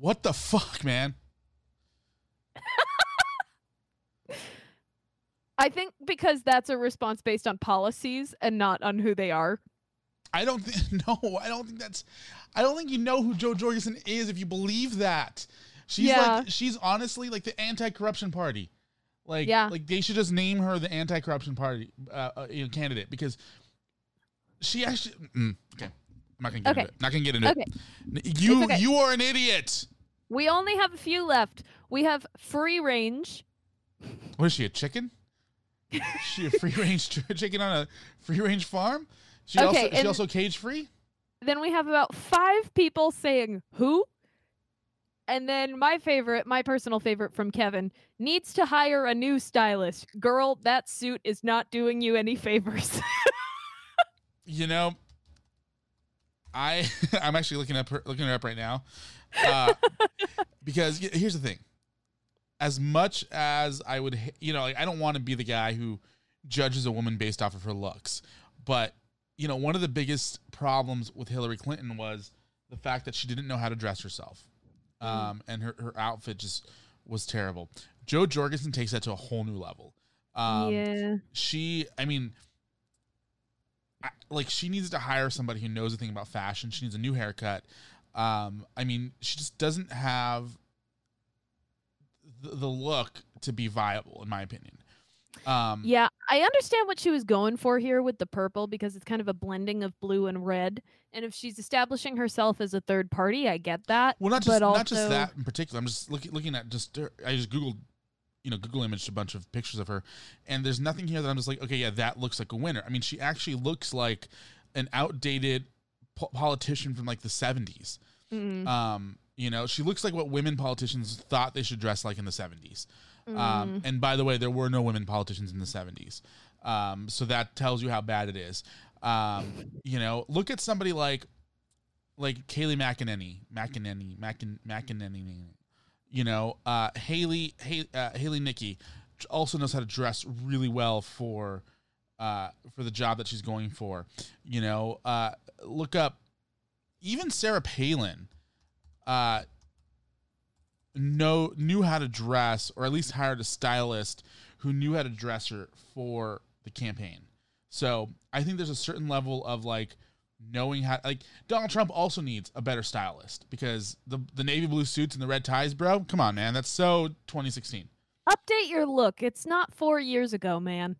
What the fuck, man? I think because that's a response based on policies and not on who they are. I don't think no, I don't think that's I don't think you know who Jo Jorgensen is if you believe that. She's Yeah. like she's honestly like the anti-corruption party. Like Yeah. like they should just name her the anti-corruption party uh, uh, you know, candidate because she actually mm, okay. I'm not gonna get Okay. into it. Not gonna get into Okay. it. You okay. you are an idiot. We only have a few left. We have free range. What is she? A chicken? Is she a free range ch- chicken on a free range farm? She Okay, also she also cage free? Then we have about five people saying who. And then my favorite, my personal favorite from Kevin, needs to hire a new stylist. Girl, that suit is not doing you any favors. You know, I I'm actually looking up her, looking her up right now, uh, because here's the thing. As much as I would, you know, like, I don't want to be the guy who judges a woman based off of her looks, but you know, one of the biggest problems with Hillary Clinton was the fact that she didn't know how to dress herself, um, and her her outfit just was terrible. Jo Jorgensen takes that to a whole new level. Um, yeah. she i mean I, like she needs to hire somebody who knows a thing about fashion she needs a new haircut um i mean she just doesn't have the, the look to be viable in my opinion um Yeah, I understand what she was going for here with the purple because it's kind of a blending of blue and red. And if she's establishing herself as a third party, I get that. well not just but not just that in particular i'm just looking looking at just her- i just googled you know google imaged a bunch of pictures of her and there's nothing here that i'm just like okay yeah that looks like a winner i mean she actually looks like an outdated po- politician from like the 70s Mm, Um, you know, she looks like what women politicians thought they should dress like in the 70s. Mm. Um, and by the way, there were no women politicians in the 70s. Um, so that tells you how bad it is. Um, you know, look at somebody like like Kayleigh McEnany, McEnany, Mackin, McEnany. You know, uh, Haley, Haley, uh, Haley Nikki also knows how to dress really well for uh, for the job that she's going for. You know, uh, look up even Sarah Palin. Uh, know knew how to dress, or at least hired a stylist who knew how to dress her for the campaign. So I think there's a certain level of like knowing how like Donald Trump also needs a better stylist because the the navy blue suits and the red ties, bro. Come on, man. That's so 2016. Update your look. It's not four years ago, man.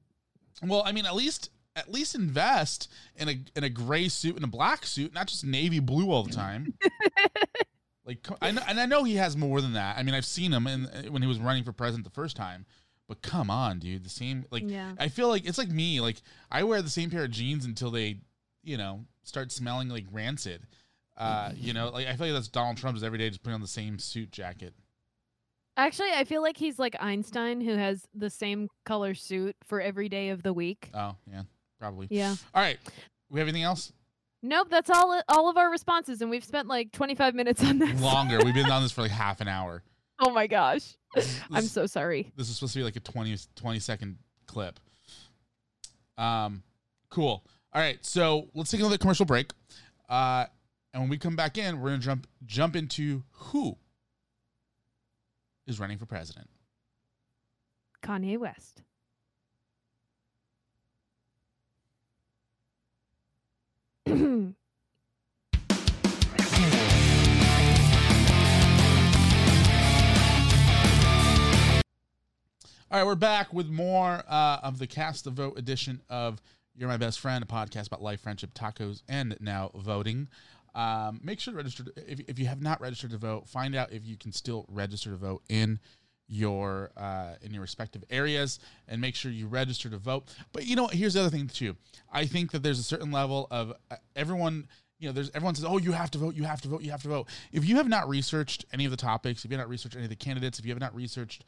Well, I mean, at least at least invest in a in a gray suit and a black suit, not just navy blue all the time. like I know, and I know he has more than that. I mean, I've seen him in, when he was running for president the first time. But come on, dude, the same like Yeah. I feel like it's like me. Like I wear the same pair of jeans until they, you know, start smelling like rancid. Uh, you know, like I feel like that's Donald Trump's every day just putting on the same suit jacket. Actually, I feel like he's like Einstein, who has the same color suit for every day of the week. Oh yeah, probably. Yeah. All right. We have anything else? Nope, that's all. All of our responses, and we've spent like 25 minutes on this. Longer. We've been on this for like half an hour. oh my gosh, I'm so sorry. This is supposed to be like a 20, 20 second clip. Um, cool. All right, so let's take another commercial break. Uh, and when we come back in, we're gonna jump jump into who is running for president. Kanye West. All right, we're back with more uh, of the Cast the Vote edition of You're My Best Friend, a podcast about life, friendship, tacos, and now voting. Um, make sure to register. To, if, if you have not registered to vote, find out if you can still register to vote in your uh, in your respective areas, and make sure you register to vote. But you know, here's the other thing too. I think that there's a certain level of uh, everyone. You know, there's everyone says, "Oh, you have to vote, you have to vote, you have to vote." If you have not researched any of the topics, if you have not researched any of the candidates, if you have not researched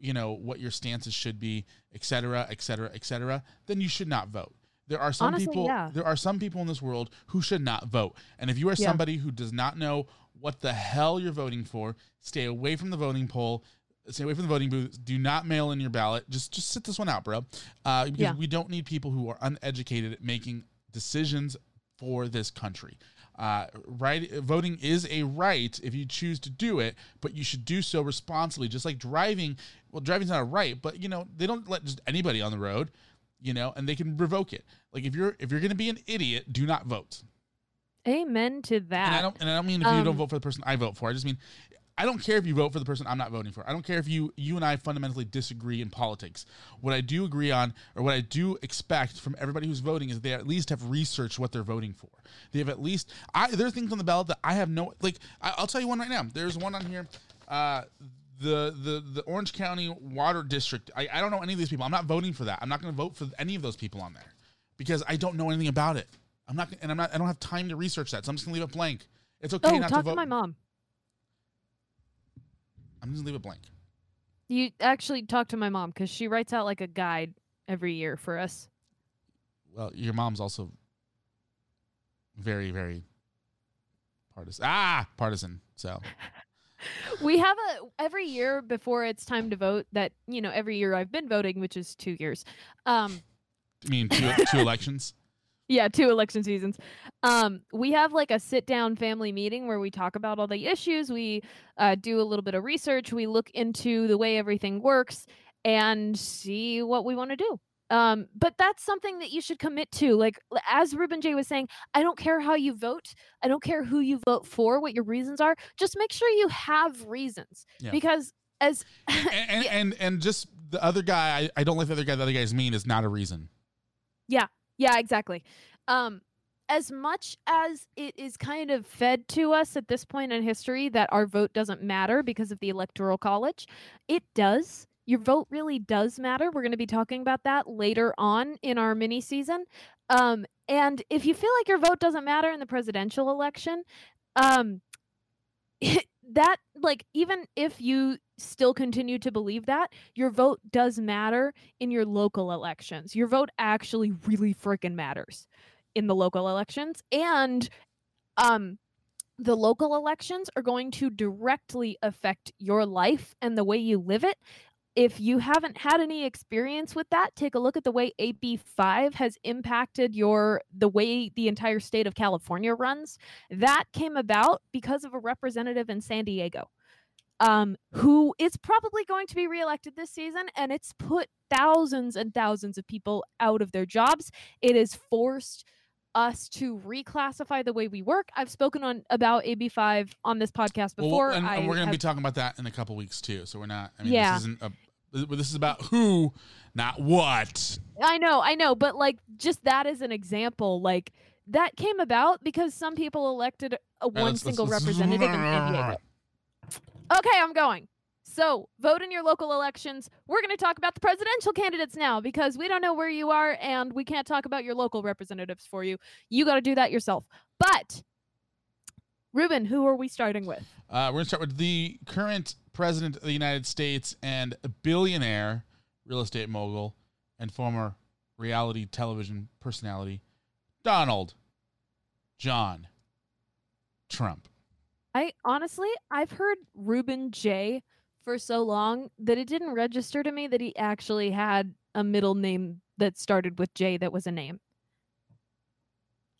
you know what your stances should be et cetera et cetera et cetera then you should not vote There are some Honestly, people yeah. there are some people in this world who should not vote. And if you are Yeah. somebody who does not know what the hell you're voting for, stay away from the voting poll. Stay away from the voting booth. Do not mail in your ballot. Just just sit this one out, bro. Uh, because Yeah. we don't need people who are uneducated at making decisions for this country. Uh, right, voting is a right if you choose to do it, but you should do so responsibly. Just like driving, well, driving's not a right, but you know they don't let just anybody on the road, you know, and they can revoke it. Like if you're if you're going to be an idiot, do not vote. Amen to that. And I don't and I don't mean if you Um, don't vote for the person I vote for. I just mean I don't care if you vote for the person I'm not voting for. I don't care if you you and I fundamentally disagree in politics. What I do agree on or what I do expect from everybody who's voting is they at least have researched what they're voting for. They have at least I there are things on the ballot that I have no like I, I'll tell you one right now. There's one on here uh the, the the Orange County Water District. I, I don't know any of these people. I'm not voting for that. I'm not going to vote for any of those people on there because I don't know anything about it. I'm not and I'm not I don't have time to research that. So I'm just going to leave it blank. It's okay oh, not talk to vote. to my mom. I'm just gonna leave it blank. You actually talk to my mom because she writes out like a guide every year for us. Well, your mom's also very, very partisan. Ah, partisan. So we have a every year before it's time to vote that you know every year I've been voting, which is two years. Um, I mean, two, two elections. Yeah, two election seasons. Um, we have like a sit down family meeting where we talk about all the issues. We uh, do a little bit of research. We look into the way everything works and see what we want to do. Um, but that's something that you should commit to. Like as Ruben J was saying, I don't care how you vote. I don't care who you vote for, what your reasons are. Just make sure you have reasons. Yeah. Because as And and, and and just the other guy, I, I don't like the other guy. The other guy's mean is not a reason. Yeah, exactly. Um, as much as it is kind of fed to us at this point in history that our vote doesn't matter because of the electoral college, it does. Your vote really does matter. We're going to be talking about that later on in our mini season. Um, and if you feel like your vote doesn't matter in the presidential election, um, that like even if you still continue to believe that, your vote does matter in your local elections. Your vote actually really freaking matters in the local elections and um the local elections are going to directly affect your life and the way you live it. If you haven't had any experience with that, take a look at the way AB5 has impacted your the way the entire state of California runs. That came about because of a representative in San Diego um, who is probably going to be reelected this season, and it's put thousands and thousands of people out of their jobs. It has forced us to reclassify the way we work. I've spoken on about AB5 on this podcast Well, before. and, and we're going to be talking about that in a couple weeks too. So we're not. I mean, Yeah. this isn't a. This is about who, not what. I know, I know, but like just that as an example, like that came about because some people elected a one let's- single let's- representative in San Diego. Okay, I'm going. So, vote in your local elections. We're going to talk about the presidential candidates now because we don't know where you are and we can't talk about your local representatives for you. You got to do that yourself. But, Ruben, who are we starting with? Uh, we're going to start with the current president of the United States and billionaire real estate mogul and former reality television personality, Donald John Trump. I honestly, I've heard Ruben J for so long that it didn't register to me that he actually had a middle name that started with J that was a name.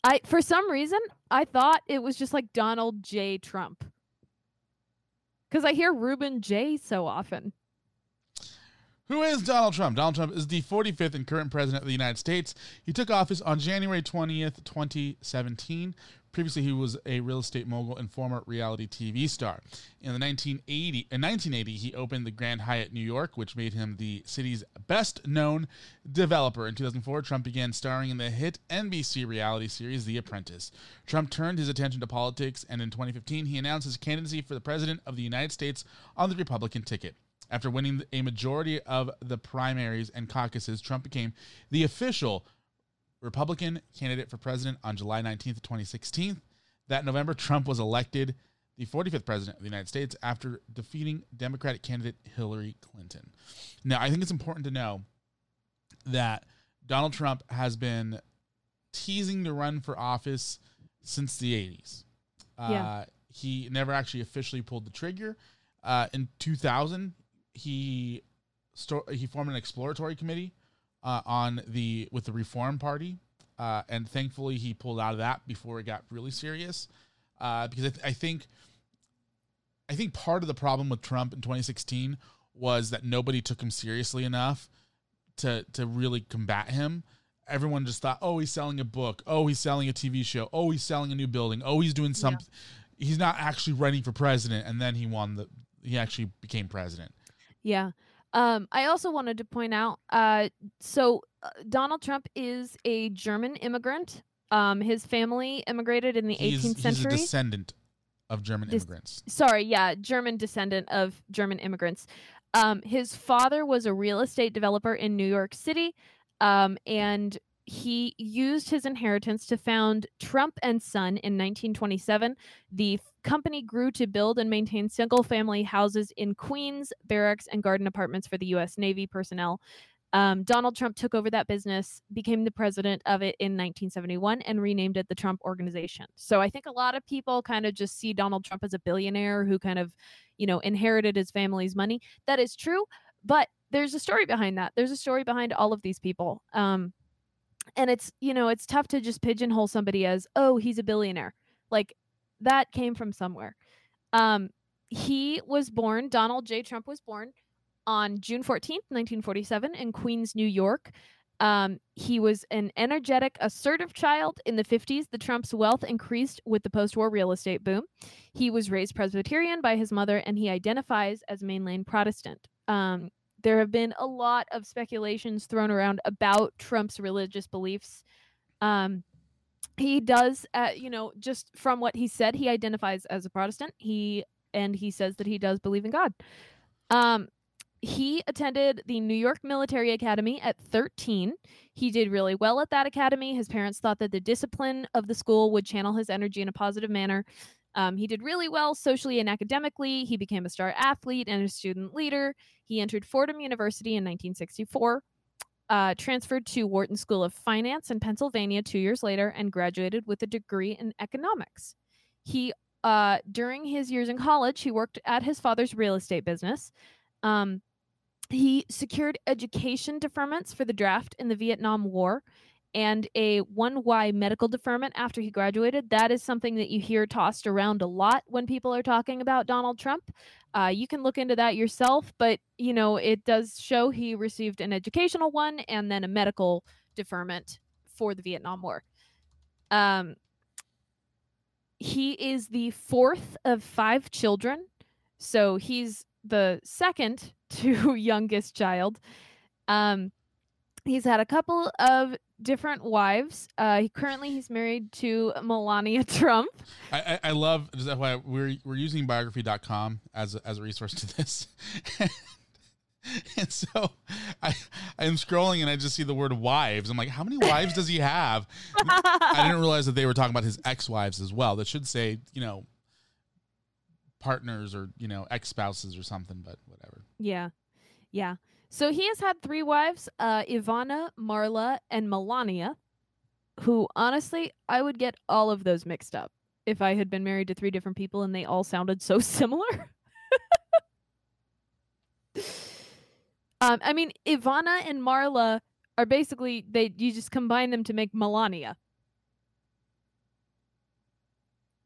I for some reason I thought it was just like Donald J Trump. Cuz I hear Ruben J so often. Who is Donald Trump? Donald Trump is the 45th and current president of the United States. He took office on January 20th, 2017. Previously, he was a real estate mogul and former reality TV star. In the 1980, in 1980, he opened the Grand Hyatt New York, which made him the city's best-known developer. In 2004, Trump began starring in the hit NBC reality series The Apprentice. Trump turned his attention to politics, and in 2015, he announced his candidacy for the president of the United States on the Republican ticket. After winning a majority of the primaries and caucuses, Trump became the official Republican candidate for president on July 19th, 2016. That November, Trump was elected the 45th president of the United States after defeating Democratic candidate Hillary Clinton. Now, I think it's important to know that Donald Trump has been teasing to run for office since the 80s. Uh, Yeah. He never actually officially pulled the trigger. Uh, in 2000, he sto- he formed an exploratory committee uh, on the with the Reform Party, uh, and thankfully he pulled out of that before it got really serious. Uh, because I, th- I think I think part of the problem with Trump in 2016 was that nobody took him seriously enough to to really combat him. Everyone just thought, "Oh, he's selling a book. Oh, he's selling a TV show. Oh, he's selling a new building. Oh, he's doing something. He's not actually running for president." And then he won the. He actually became president. Yeah. Um, I also wanted to point out uh, so uh, Donald Trump is a German immigrant. Um, his family immigrated in the He's, 18th he's a descendant of German Dis- immigrants. Sorry, yeah, German descendant of German immigrants. Um, his father was a real estate developer in New York City, um, and he used his inheritance to found Trump and Son in 1927. The company grew to build and maintain single-family houses in Queens, barracks, and garden apartments for the U.S. Navy personnel. Um, Donald Trump took over that business, became the president of it in 1971, and renamed it the Trump Organization. So I think a lot of people kind of just see Donald Trump as a billionaire who kind of, you know, inherited his family's money. That is true, but there's a story behind that. There's a story behind all of these people. Um, and it's you know it's tough to just pigeonhole somebody as oh he's a billionaire. Like that came from somewhere. Um he was born donald j. Trump was born on june 14th 1947 in queens new york. Um, he was an energetic assertive child in the 50s the trump's wealth increased with the post-war real estate boom. He was raised presbyterian by his mother and he identifies as mainline protestant. Um, there have been a lot of speculations thrown around about Trump's religious beliefs. Um, he does, uh, you know, just from what he said, he identifies as a Protestant. He and he says that he does believe in God. Um, he attended the New York Military Academy at 13. He did really well at that academy. His parents thought that the discipline of the school would channel his energy in a positive manner. Um, he did really well socially and academically. He became a star athlete and a student leader. He entered Fordham University in 1964, uh, transferred to Wharton School of Finance in Pennsylvania two years later, and graduated with a degree in economics. He, uh, during his years in college, he worked at his father's real estate business. Um, he secured education deferments for the draft in the Vietnam War and a 1Y medical deferment after he graduated. That is something that you hear tossed around a lot when people are talking about Donald Trump. Uh, you can look into that yourself, but you know it does show he received an educational one and then a medical deferment for the Vietnam War. Um, he is the fourth of five children, so he's the second to youngest child. Um, he's had a couple of different wives. Uh, he currently he's married to Melania Trump. I, I, I love just why we're we're using biography.com as a, as a resource to this. and so I I'm scrolling and I just see the word wives. I'm like, how many wives does he have? I didn't realize that they were talking about his ex-wives as well. That should say, you know, partners or, you know, ex-spouses or something, but whatever. Yeah, yeah. So he has had three wives: uh, Ivana, Marla, and Melania. Who honestly, I would get all of those mixed up if I had been married to three different people and they all sounded so similar. um, I mean, Ivana and Marla are basically they you just combine them to make Melania.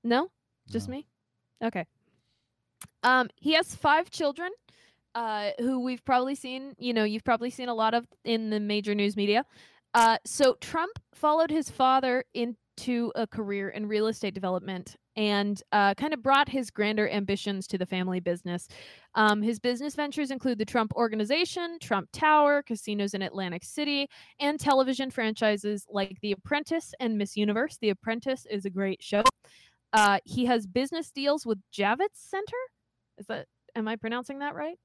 No, just No. me. Okay. Um, he has five children, uh, who we've probably seen. You know, you've probably seen a lot of in the major news media. Uh, so Trump followed his father into a career in real estate development and uh, kind of brought his grander ambitions to the family business. Um, his business ventures include the Trump Organization, Trump Tower, casinos in Atlantic City, and television franchises like The Apprentice and Miss Universe. The Apprentice is a great show. Uh, he has business deals with Javits Center. Is that am I pronouncing that right?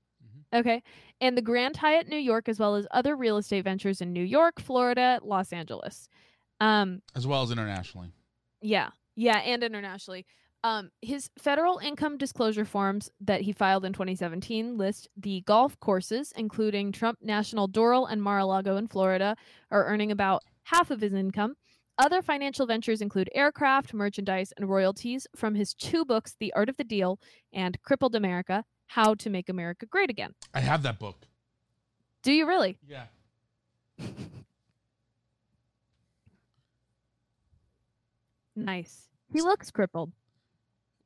Okay. And the Grand Hyatt New York, as well as other real estate ventures in New York, Florida, Los Angeles. Um, As well as internationally. yeah, yeah, and internationally. Um, his federal income disclosure forms that he filed in 2017 list the golf courses, including Trump National Doral and Mar-a-Lago in Florida, are earning about half of his income. Other financial ventures include aircraft, merchandise, and royalties from his two books, The Art of the Deal and Crippled America How to Make America Great Again. I have that book. Do you really? Yeah. Nice. He looks crippled.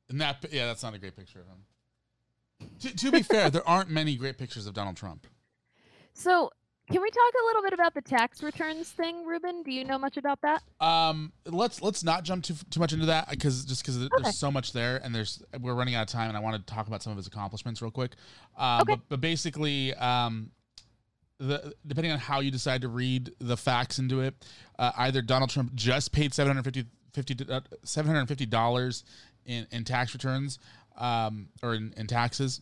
And that, yeah, that's not a great picture of him. to, to be fair, there aren't many great pictures of Donald Trump. So, can we talk a little bit about the tax returns thing, Ruben? Do you know much about that? Um, let's let's not jump too too much into that because just because Okay. there's so much there and there's we're running out of time and I want to talk about some of his accomplishments real quick. Um, Okay. but, but basically, um, the depending on how you decide to read the facts into it, uh, either Donald Trump just paid 750 50 uh, $750 in in tax returns um, or in, in taxes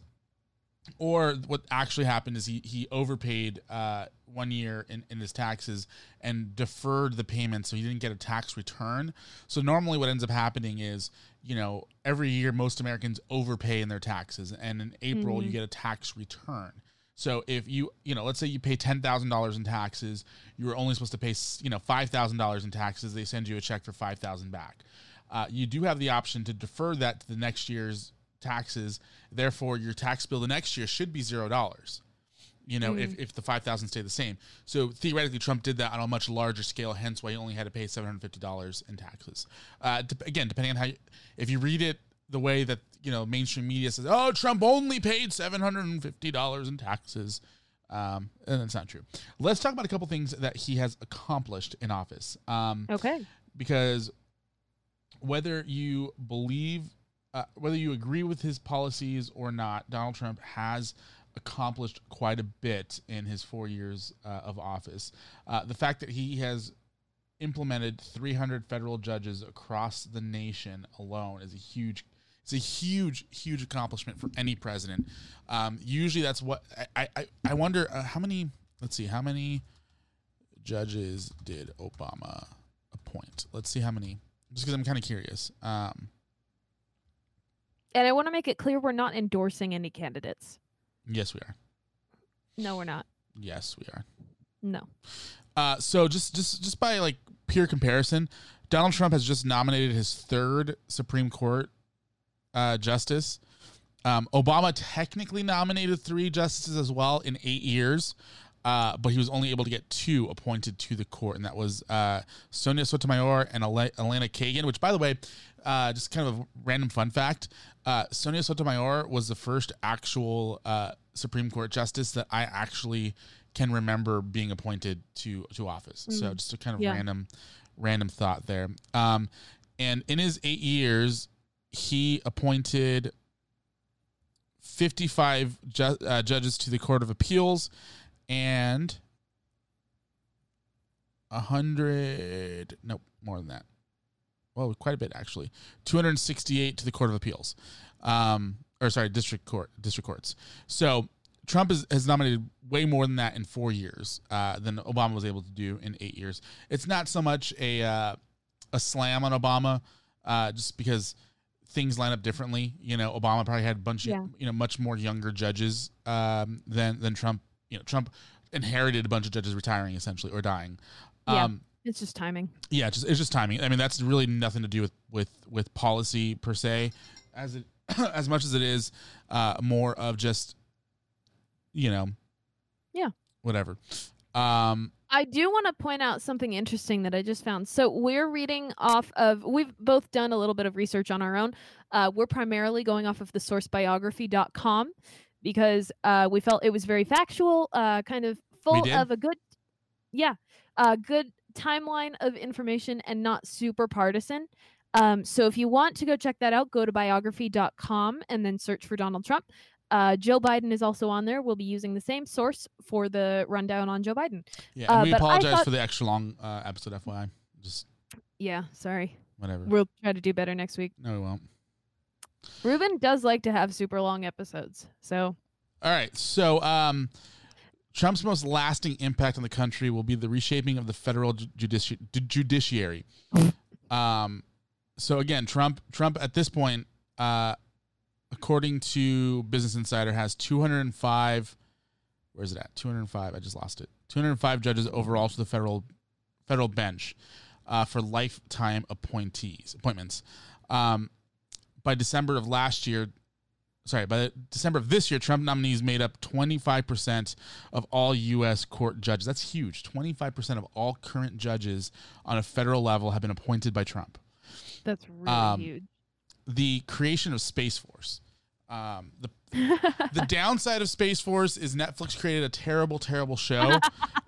or what actually happened is he he overpaid uh, one year in, in his taxes and deferred the payment so he didn't get a tax return. So normally what ends up happening is you know every year most americans overpay in their taxes and in april you get a tax return. So if you you know let's say you pay $10000 in taxes you were only supposed to pay you know $5000 in taxes they send you a check for 5000 back. Uh, you do have the option to defer that to the next year's taxes. Therefore, your tax bill the next year should be zero dollars. You know, if, if the five thousand stay the same. So theoretically, Trump did that on a much larger scale. Hence, why he only had to pay seven hundred fifty dollars in taxes. Uh, de- again, depending on how, you, if you read it the way that you know mainstream media says, "Oh, Trump only paid seven hundred and fifty dollars in taxes," um, and that's not true. Let's talk about a couple things that he has accomplished in office. Um, Okay. because whether you believe, uh, whether you agree with his policies or not, Donald Trump has accomplished quite a bit in his four years uh, of office. Uh, the fact that he has implemented 300 federal judges across the nation alone is a huge it's a huge huge accomplishment for any president. Um, usually that's what i i, I wonder uh, how many let's see how many judges did obama appoint? Let's see how many just because i'm kind of curious. Um, And I want to make it clear we're not endorsing any candidates. yes we are No, we're not. yes we are No. Uh, so just just just by like pure comparison, Donald Trump has just nominated his third Supreme Court uh, justice. Um, Obama technically nominated three justices as well in eight years, uh, but he was only able to get two appointed to the court, and that was uh, Sonia Sotomayor and Ele- Elena Kagan. Which, by the way, uh, just kind of a random fun fact: uh, Sonia Sotomayor was the first actual uh, Supreme Court justice that I actually can remember being appointed to to office. So just a kind of Yeah. random random thought there. Um, and in his eight years, he appointed 55 ju- uh, judges to the Court of Appeals and 100, nope, more than that. Well, quite a bit actually. 268 to the Court of Appeals. Um, or sorry, district court, district courts. So Trump is, has nominated way more than that in four years uh, than Obama was able to do in eight years. It's not so much a uh, a slam on Obama, uh, just because things line up differently. You know, Obama probably had a bunch Yeah. of you know much more younger judges um, than than Trump. You know, Trump inherited a bunch of judges retiring essentially or dying. Yeah. Um, It's just timing. yeah, it's just, it's just timing. I mean, that's really nothing to do with with with policy per se, as it as much as it is uh, more of just you know, Yeah. whatever. Um, I do want to point out something interesting that I just found. So we're reading off of, we've both done a little bit of research on our own. Uh, we're primarily going off of the sourcebiography.com because uh, we felt it was very factual, uh, kind of full of a good, yeah, a good timeline of information and not super partisan. Um, so if you want to go check that out, go to biography.com and then search for Donald Trump. Uh, Joe Biden is also on there. We'll be using the same source for the rundown on Joe Biden. yeah, and Uh, we apologize thought- for the extra long uh, episode. FYI, just Yeah, sorry. whatever. We'll try to do better next week. no, we won't. Ruben does like to have super long episodes. So, All right. So, um, Trump's most lasting impact on the country will be the reshaping of the federal judici- judiciary. um, so again, Trump, Trump at this point, uh, according to Business Insider, has 205. Where's it at? 205. I just lost it. 205 judges overall to the federal federal bench. uh, for lifetime appointees appointments. Um, by December of last year, sorry, by December of this year, Trump nominees made up 25% of all U.S. court judges. That's huge. 25% of all current judges on a federal level have been appointed by Trump. That's really Um, huge. The creation of Space Force. Um, the the downside of Space Force is Netflix created a terrible, terrible show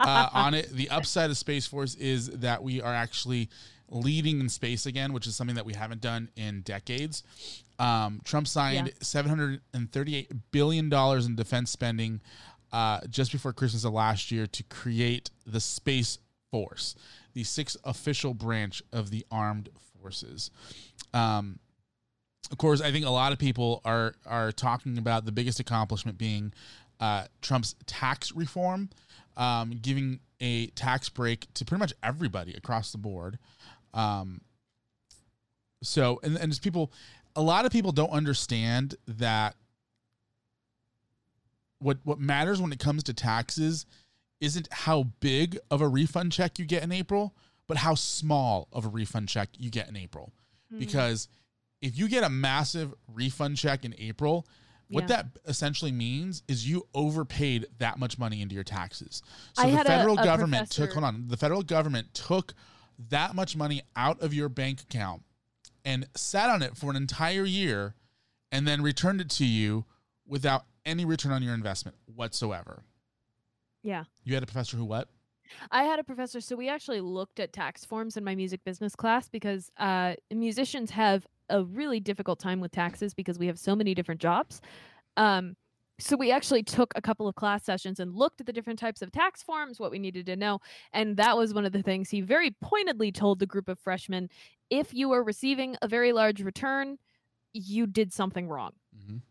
uh, on it. The upside of Space Force is that we are actually leading in space again, which is something that we haven't done in decades. Um, Trump signed Yeah. seven hundred and thirty-eight billion dollars in defense spending uh, just before Christmas of last year to create the Space Force, the sixth official branch of the armed forces. Um, of course, I think a lot of people are are talking about the biggest accomplishment being uh, Trump's tax reform, um, giving a tax break to pretty much everybody across the board. Um, so, and, and just people, a lot of people don't understand that what what matters when it comes to taxes isn't how big of a refund check you get in April, but how small of a refund check you get in April. Mm-hmm. Because if you get a massive refund check in April, what Yeah. that essentially means is you overpaid that much money into your taxes. So I the had a- federal a government took hold on, the federal government took that much money out of your bank account and sat on it for an entire year and then returned it to you without any return on your investment whatsoever. Yeah. You had a professor who what? I had a professor, so we actually looked at tax forms in my music business class because uh, musicians have a really difficult time with taxes because we have so many different jobs. Um, so we actually took a couple of class sessions and looked at the different types of tax forms, what we needed to know, and that was one of the things he very pointedly told the group of freshmen: if you are receiving a very large return, you did something wrong Mhm.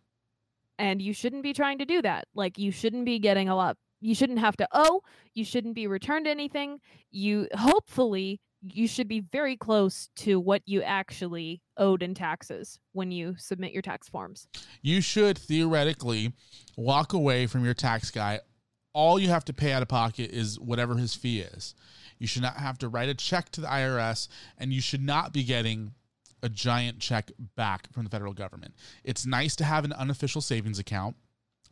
and you shouldn't be trying to do that. Like you shouldn't be getting a lot. You shouldn't have to owe. You shouldn't be returned anything. You hopefully you should be very close to what you actually owed in taxes when you submit your tax forms. You should theoretically walk away from your tax guy. All you have to pay out of pocket is whatever his fee is. You should not have to write a check to the IRS, and you should not be getting a giant check back from the federal government. It's nice to have an unofficial savings account.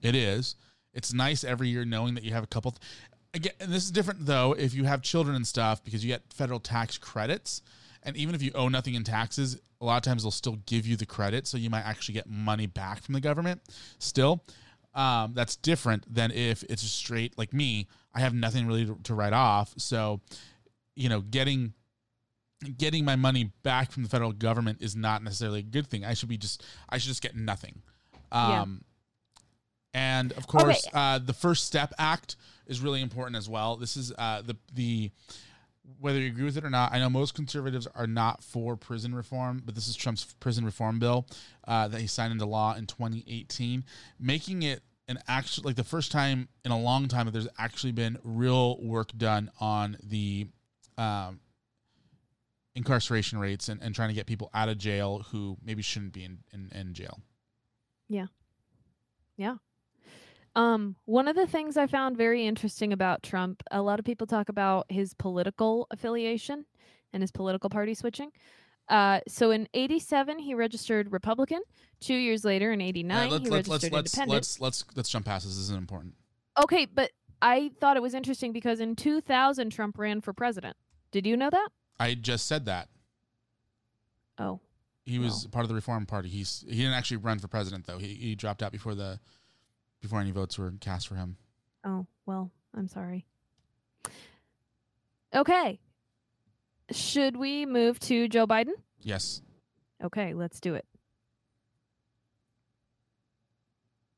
It is. It's nice every year knowing that you have a couple. Again, and this is different though if you have children and stuff because you get federal tax credits, and even if you owe nothing in taxes, a lot of times they'll still give you the credit, so you might actually get money back from the government. Still, um, that's different than if it's straight like me. I have nothing really to, to write off, so you know, getting getting my money back from the federal government is not necessarily a good thing. I should be just I should just get nothing. Yeah. Um and of course uh the first step act is really important as well. This is uh the the whether you agree with it or not, I know most conservatives are not for prison reform, but this is Trump's prison reform bill uh, that he signed into law in 2018, making it an actual like the first time in a long time that there's actually been real work done on the um, incarceration rates and, and trying to get people out of jail who maybe shouldn't be in, in, in jail. Yeah. Yeah. Um, one of the things I found very interesting about Trump, a lot of people talk about his political affiliation and his political party switching. Uh, so in '87 he registered Republican. Two years later, in '89, Uh, he let's, let's, registered let's, let's, Independent. let's, let's, let's jump past this. This isn't important. Okay, but I thought it was interesting because in 2000 Trump ran for president. Did you know that? I just said that. Oh, He was part of the Reform Party. He's he didn't actually run for president though. He he dropped out before the before any votes were cast for him. oh, well, I'm sorry. Okay. Should we move to Joe Biden? Yes. Okay, let's do it.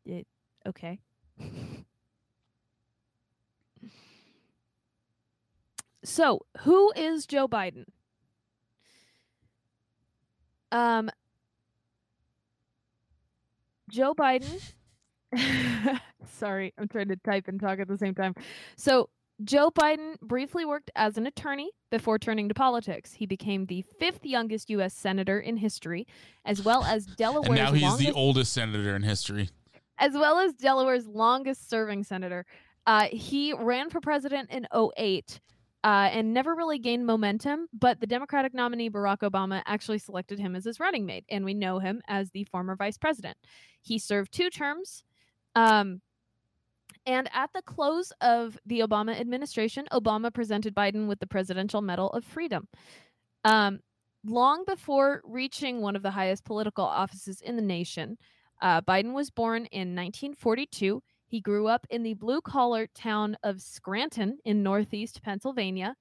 It okay. so, who is Joe Biden? Um Joe Biden Sorry, I'm trying to type and talk at the same time. So, Joe Biden briefly worked as an attorney before turning to politics. He became the fifth youngest U.S. senator in history, as well as Delaware's And now he's longest, the oldest senator in history. as well as Delaware's longest-serving senator. Uh, he ran for president in 08, uh, and never really gained momentum. But the Democratic nominee Barack Obama actually selected him as his running mate, and we know him as the former vice president. He served two terms. Um, and at the close of the Obama administration, Obama presented Biden with the Presidential Medal of Freedom. Um, long before reaching one of the highest political offices in the nation, uh, Biden was born in 1942. He grew up in the blue collar town of Scranton in Northeast Pennsylvania,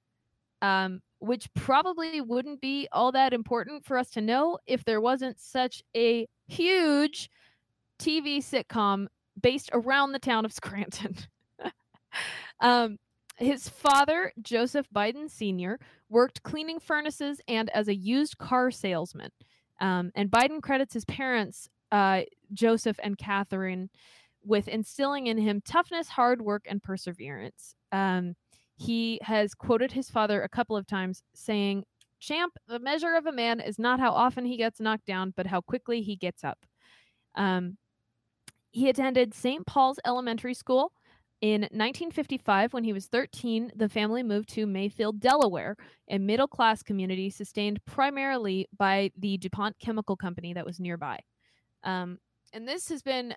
um, which probably wouldn't be all that important for us to know if there wasn't such a huge TV sitcom based around the town of Scranton. um, his father, Joseph Biden Sr., worked cleaning furnaces and as a used car salesman. Um, and Biden credits his parents, uh, Joseph and Catherine, with instilling in him toughness, hard work, and perseverance. Um, he has quoted his father a couple of times saying, Champ, the measure of a man is not how often he gets knocked down, but how quickly he gets up. Um, he attended St. Paul's Elementary School. In 1955, when he was 13, the family moved to Mayfield, Delaware, a middle class community sustained primarily by the DuPont Chemical Company that was nearby. Um, and this has been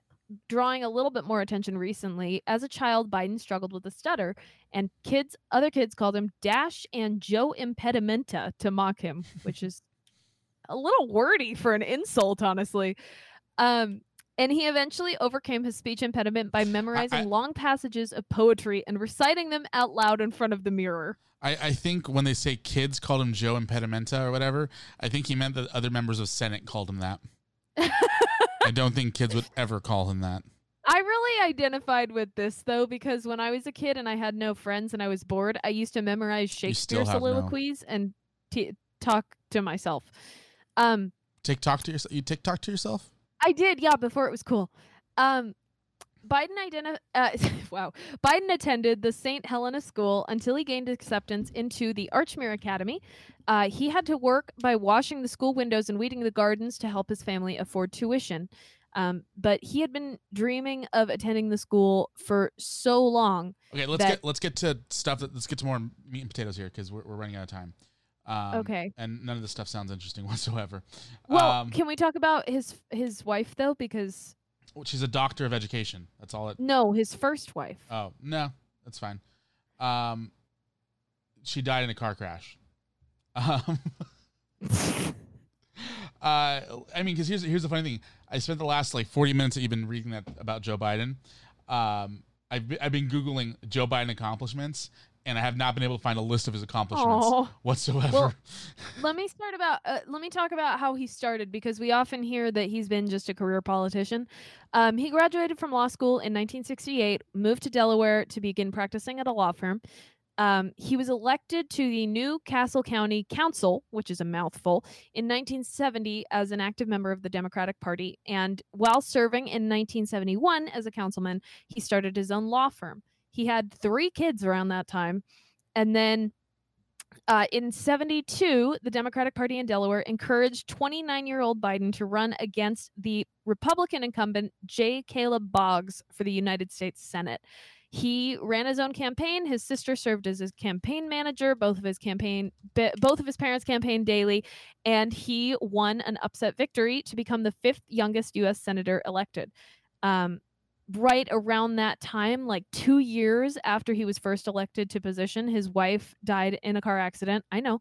drawing a little bit more attention recently. As a child, Biden struggled with a stutter, and kids, other kids called him Dash and Joe Impedimenta to mock him, which is a little wordy for an insult, honestly. Um, and he eventually overcame his speech impediment by memorizing I- long passages of poetry and reciting them out loud in front of the mirror. I, I think when they say kids called him Joe Impedimenta or whatever, I think he meant that other members of Senate called him that. I don't think kids would ever call him that. I really identified with this though because when I was a kid and I had no friends and I was bored, I used to memorize Shakespeare have no. soliloquies and t- talk to myself. Um, TikTok to yourself. You TikTok to yourself? I did, yeah, before it was cool. Um, Biden identi- uh, wow. Biden attended the St. Helena School until he gained acceptance into the Archmere Academy. Uh, he had to work by washing the school windows and weeding the gardens to help his family afford tuition. Um, but he had been dreaming of attending the school for so long. Okay, let's That- get let's get to stuff that let's get to more meat and potatoes here because we're, we're running out of time. Um, Okay. And none of this stuff sounds interesting whatsoever. Well, um, can we talk about his his wife though? Because she's a doctor of education. That's all it. no, his first wife. Oh no, that's fine. Um, she died in a car crash. Um, uh, I mean, because here's here's the funny thing. I spent the last like 40 minutes that you've been reading that about Joe Biden. Um, I've been, I've been googling Joe Biden accomplishments, and I have not been able to find a list of his accomplishments Aw. whatsoever. Well, let me start about uh, let me talk about how he started because we often hear that he's been just a career politician. Um, he graduated from law school in 1968, moved to Delaware to begin practicing at a law firm. Um, he was elected to the new Castle County Council, which is a mouthful, in 1970 as an active member of the Democratic Party. And while serving in 1971 as a councilman, he started his own law firm. He had three kids around that time. And then uh, in 72, the Democratic Party in Delaware encouraged 29 year old Biden to run against the Republican incumbent J. Caleb Boggs for the United States Senate. He ran his own campaign. His sister served as his campaign manager. Both of his campaign, both of his parents campaigned daily, and he won an upset victory to become the fifth youngest U.S. senator elected. Um, right around that time, like two years after he was first elected to position, his wife died in a car accident. I know.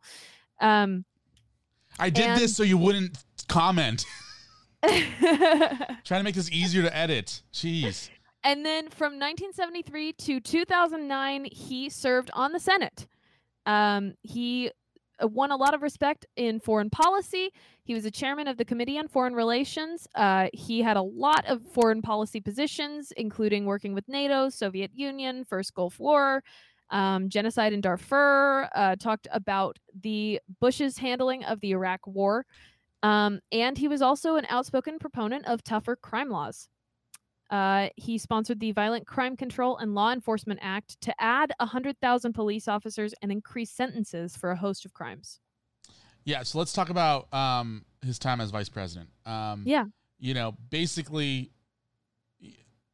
Um, I did and- this so you wouldn't comment. Trying to make this easier to edit. Jeez. and then from 1973 to 2009, he served on the Senate. Um, he won a lot of respect in foreign policy. He was a chairman of the Committee on Foreign Relations. Uh, he had a lot of foreign policy positions, including working with NATO, Soviet Union, First Gulf War, um, genocide in Darfur. Uh, talked about the Bush's handling of the Iraq War, um, and he was also an outspoken proponent of tougher crime laws. Uh, he sponsored the Violent Crime Control and Law Enforcement Act to add 100,000 police officers and increase sentences for a host of crimes. Yeah, so let's talk about um, his time as vice president. Um, Yeah. You know, basically,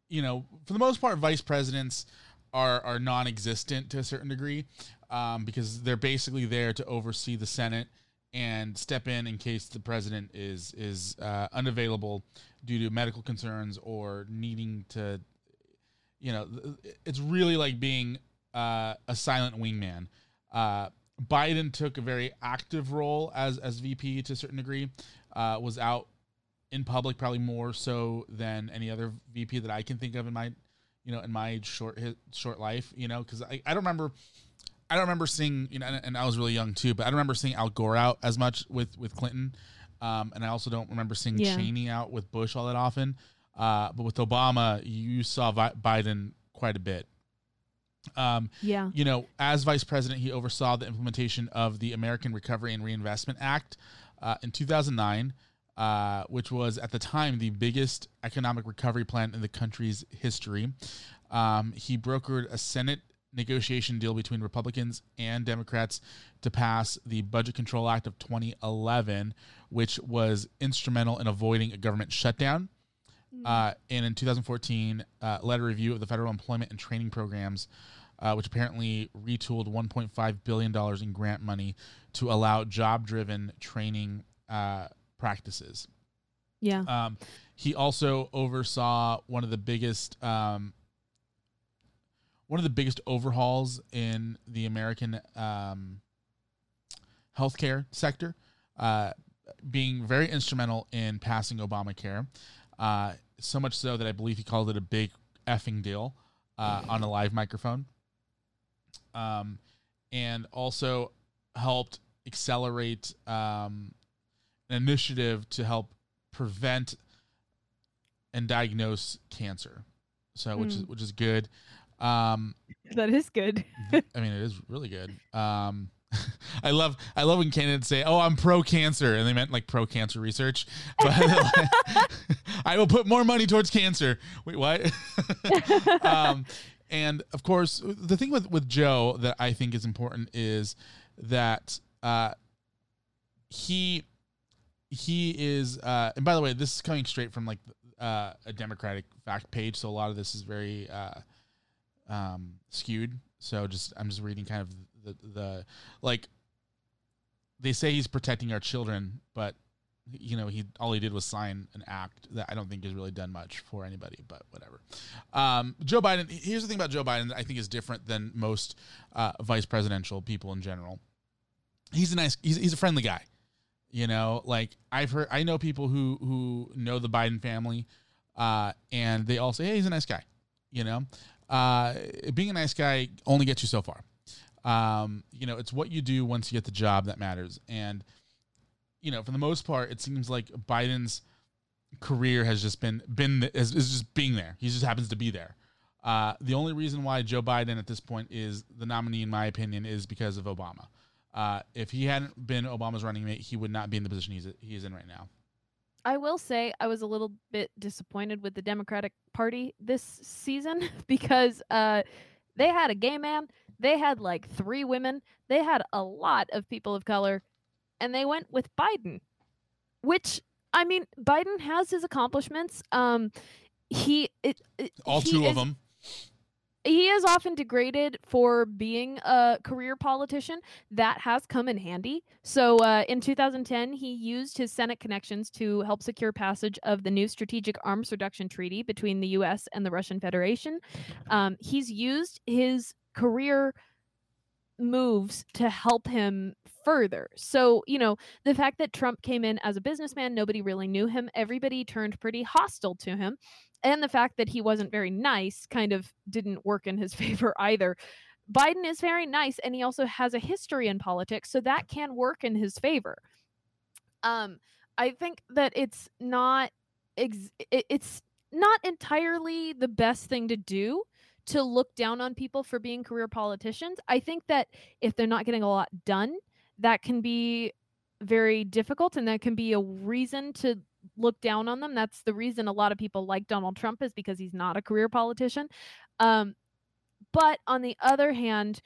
you know, for the most part, vice presidents are are non-existent to a certain degree um, because they're basically there to oversee the Senate and step in in case the president is is uh, unavailable due to medical concerns or needing to, you know, it's really like being uh, a silent wingman. Uh, Biden took a very active role as as VP to a certain degree. Uh, was out in public probably more so than any other VP that I can think of in my, you know, in my short short life. You know, because I, I don't remember. I don't remember seeing, you know, and, and, I was really young too, but I don't remember seeing Al Gore out as much with with Clinton, um, and I also don't remember seeing yeah. Cheney out with Bush all that often. Uh, but with Obama, you saw Vi- Biden quite a bit. Um, yeah. You know, as vice president, he oversaw the implementation of the American Recovery and Reinvestment Act uh, in 2009, uh, which was at the time the biggest economic recovery plan in the country's history. Um, he brokered a Senate negotiation deal between Republicans and Democrats to pass the Budget Control Act of 2011, which was instrumental in avoiding a government shutdown. Mm. Uh, and in 2014, uh, led a review of the federal employment and training programs, uh, which apparently retooled 1.5 billion dollars in grant money to allow job-driven training uh, practices. Yeah. Um, he also oversaw one of the biggest um, one of the biggest overhauls in the American um, healthcare sector, uh, being very instrumental in passing Obamacare. Uh, so much so that I believe he called it a big effing deal uh, on a live microphone. Um, and also helped accelerate um, an initiative to help prevent and diagnose cancer. So, which mm. is which is good. Um, that is good. I mean, it is really good. Um, I love I love when candidates say, "Oh, I'm pro cancer," and they meant like pro cancer research. But I will put more money towards cancer. Wait, what? um, and of course, the thing with with Joe that I think is important is that uh, he he is. Uh, and by the way, this is coming straight from like uh, a Democratic fact page, so a lot of this is very uh, um, skewed. So just I'm just reading kind of the the like they say he's protecting our children, but you know he all he did was sign an act that I don't think has really done much for anybody. But whatever. Um, Joe Biden. Here's the thing about Joe Biden that I think is different than most uh, vice presidential people in general. He's a nice. He's he's a friendly guy. You know, like I've heard. I know people who who know the Biden family, uh, and they all say, "Hey, he's a nice guy." You know, uh, being a nice guy only gets you so far. Um, you know, it's what you do once you get the job that matters. And, you know, for the most part, it seems like Biden's career has just been been is, just being there. He just happens to be there. Uh, the only reason why Joe Biden at this point is the nominee, in my opinion, is because of Obama. Uh, if he hadn't been Obama's running mate, he would not be in the position he's he is in right now. I will say I was a little bit disappointed with the Democratic Party this season because uh, they had a gay man, they had like three women, they had a lot of people of color, and they went with Biden, which I mean, Biden has his accomplishments. Um, he it, it all he two is, of them he is often degraded for being a career politician. That has come in handy. So uh, in 2010, he used his Senate connections to help secure passage of the new Strategic Arms Reduction Treaty between the U.S. and the Russian Federation. Um, he's used his career moves to help him further. So, you know, the fact that Trump came in as a businessman, nobody really knew him, everybody turned pretty hostile to him and the fact that he wasn't very nice kind of didn't work in his favor either. Biden is very nice and he also has a history in politics, so that can work in his favor. Um, I think that it's not ex- it's not entirely the best thing to do to look down on people for being career politicians. I think that if they're not getting a lot done, that can be very difficult and that can be a reason to look down on them. That's the reason a lot of people like Donald Trump is because he's not a career politician. Um, but on the other hand,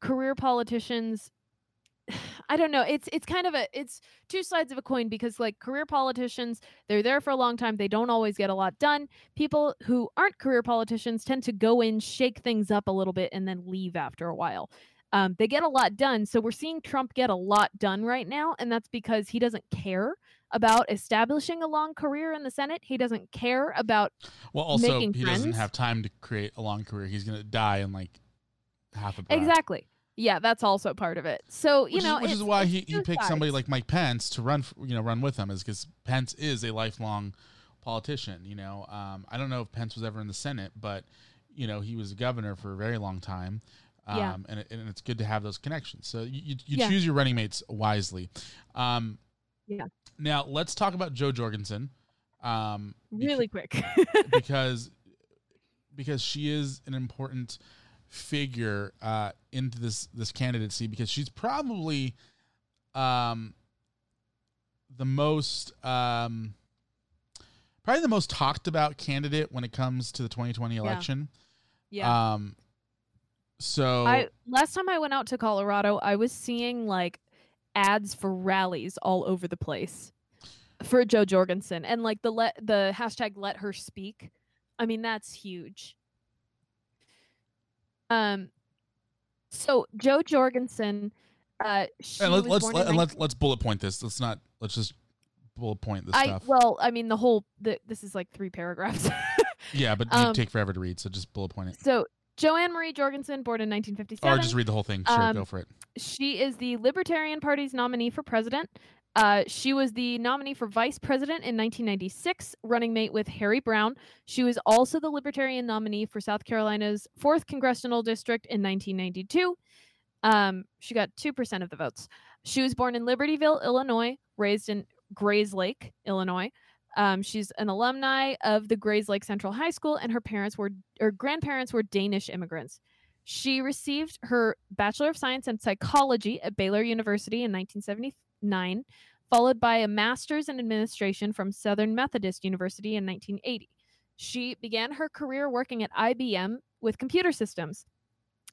career politicians, I don't know. It's it's kind of a it's two sides of a coin because like career politicians, they're there for a long time. They don't always get a lot done. People who aren't career politicians tend to go in, shake things up a little bit, and then leave after a while. Um, they get a lot done. So we're seeing Trump get a lot done right now, and that's because he doesn't care about establishing a long career in the Senate. He doesn't care about Well, also he doesn't have time to create a long career. He's gonna die in like half a breath. exactly. Yeah, that's also part of it. So you which know, is, which is why he, he picked somebody like Mike Pence to run, f you know, run with him, is because Pence is a lifelong politician. You know, um, I don't know if Pence was ever in the Senate, but you know, he was a governor for a very long time. Um, Yeah. and, it, and it's good to have those connections. So you, you, you Yeah. choose your running mates wisely. Um, Yeah. Now let's talk about Jo Jorgensen. Um, beca- really quick. because because she is an important figure uh, into this this candidacy because she's probably um, the most um, probably the most talked about candidate when it comes to the 2020 election. yeah. Um, so I last time I went out to Colorado, I was seeing like ads for rallies all over the place for Jo Jorgensen and like the let the hashtag let her speak. I mean, that's huge. Um so Jo Jorgensen uh and let, let's let, in and 19 let's let's bullet point this. Let's not let's just bullet point this I stuff. well, I mean the whole the, this is like three paragraphs. yeah, but you um, take forever to read, so just bullet point it. so Joanne Marie Jorgensen, born in 1957. Or just read the whole thing. Sure, Um, go for it. She is the Libertarian Party's nominee for president. Uh, she was the nominee for vice president in 1996, running mate with Harry Browne. She was also the Libertarian nominee for South Carolina's 4th Congressional District in 1992. Um, she got 2% of the votes. She was born in Libertyville, Illinois, raised in Grayslake, Illinois. Um, she's an alumni of the Grayslake Central High School, and her parents were, or grandparents were Danish immigrants. She received her Bachelor of Science in Psychology at Baylor University in 1979, followed by a Master's in Administration from Southern Methodist University in 1980. She began her career working at IBM with computer systems.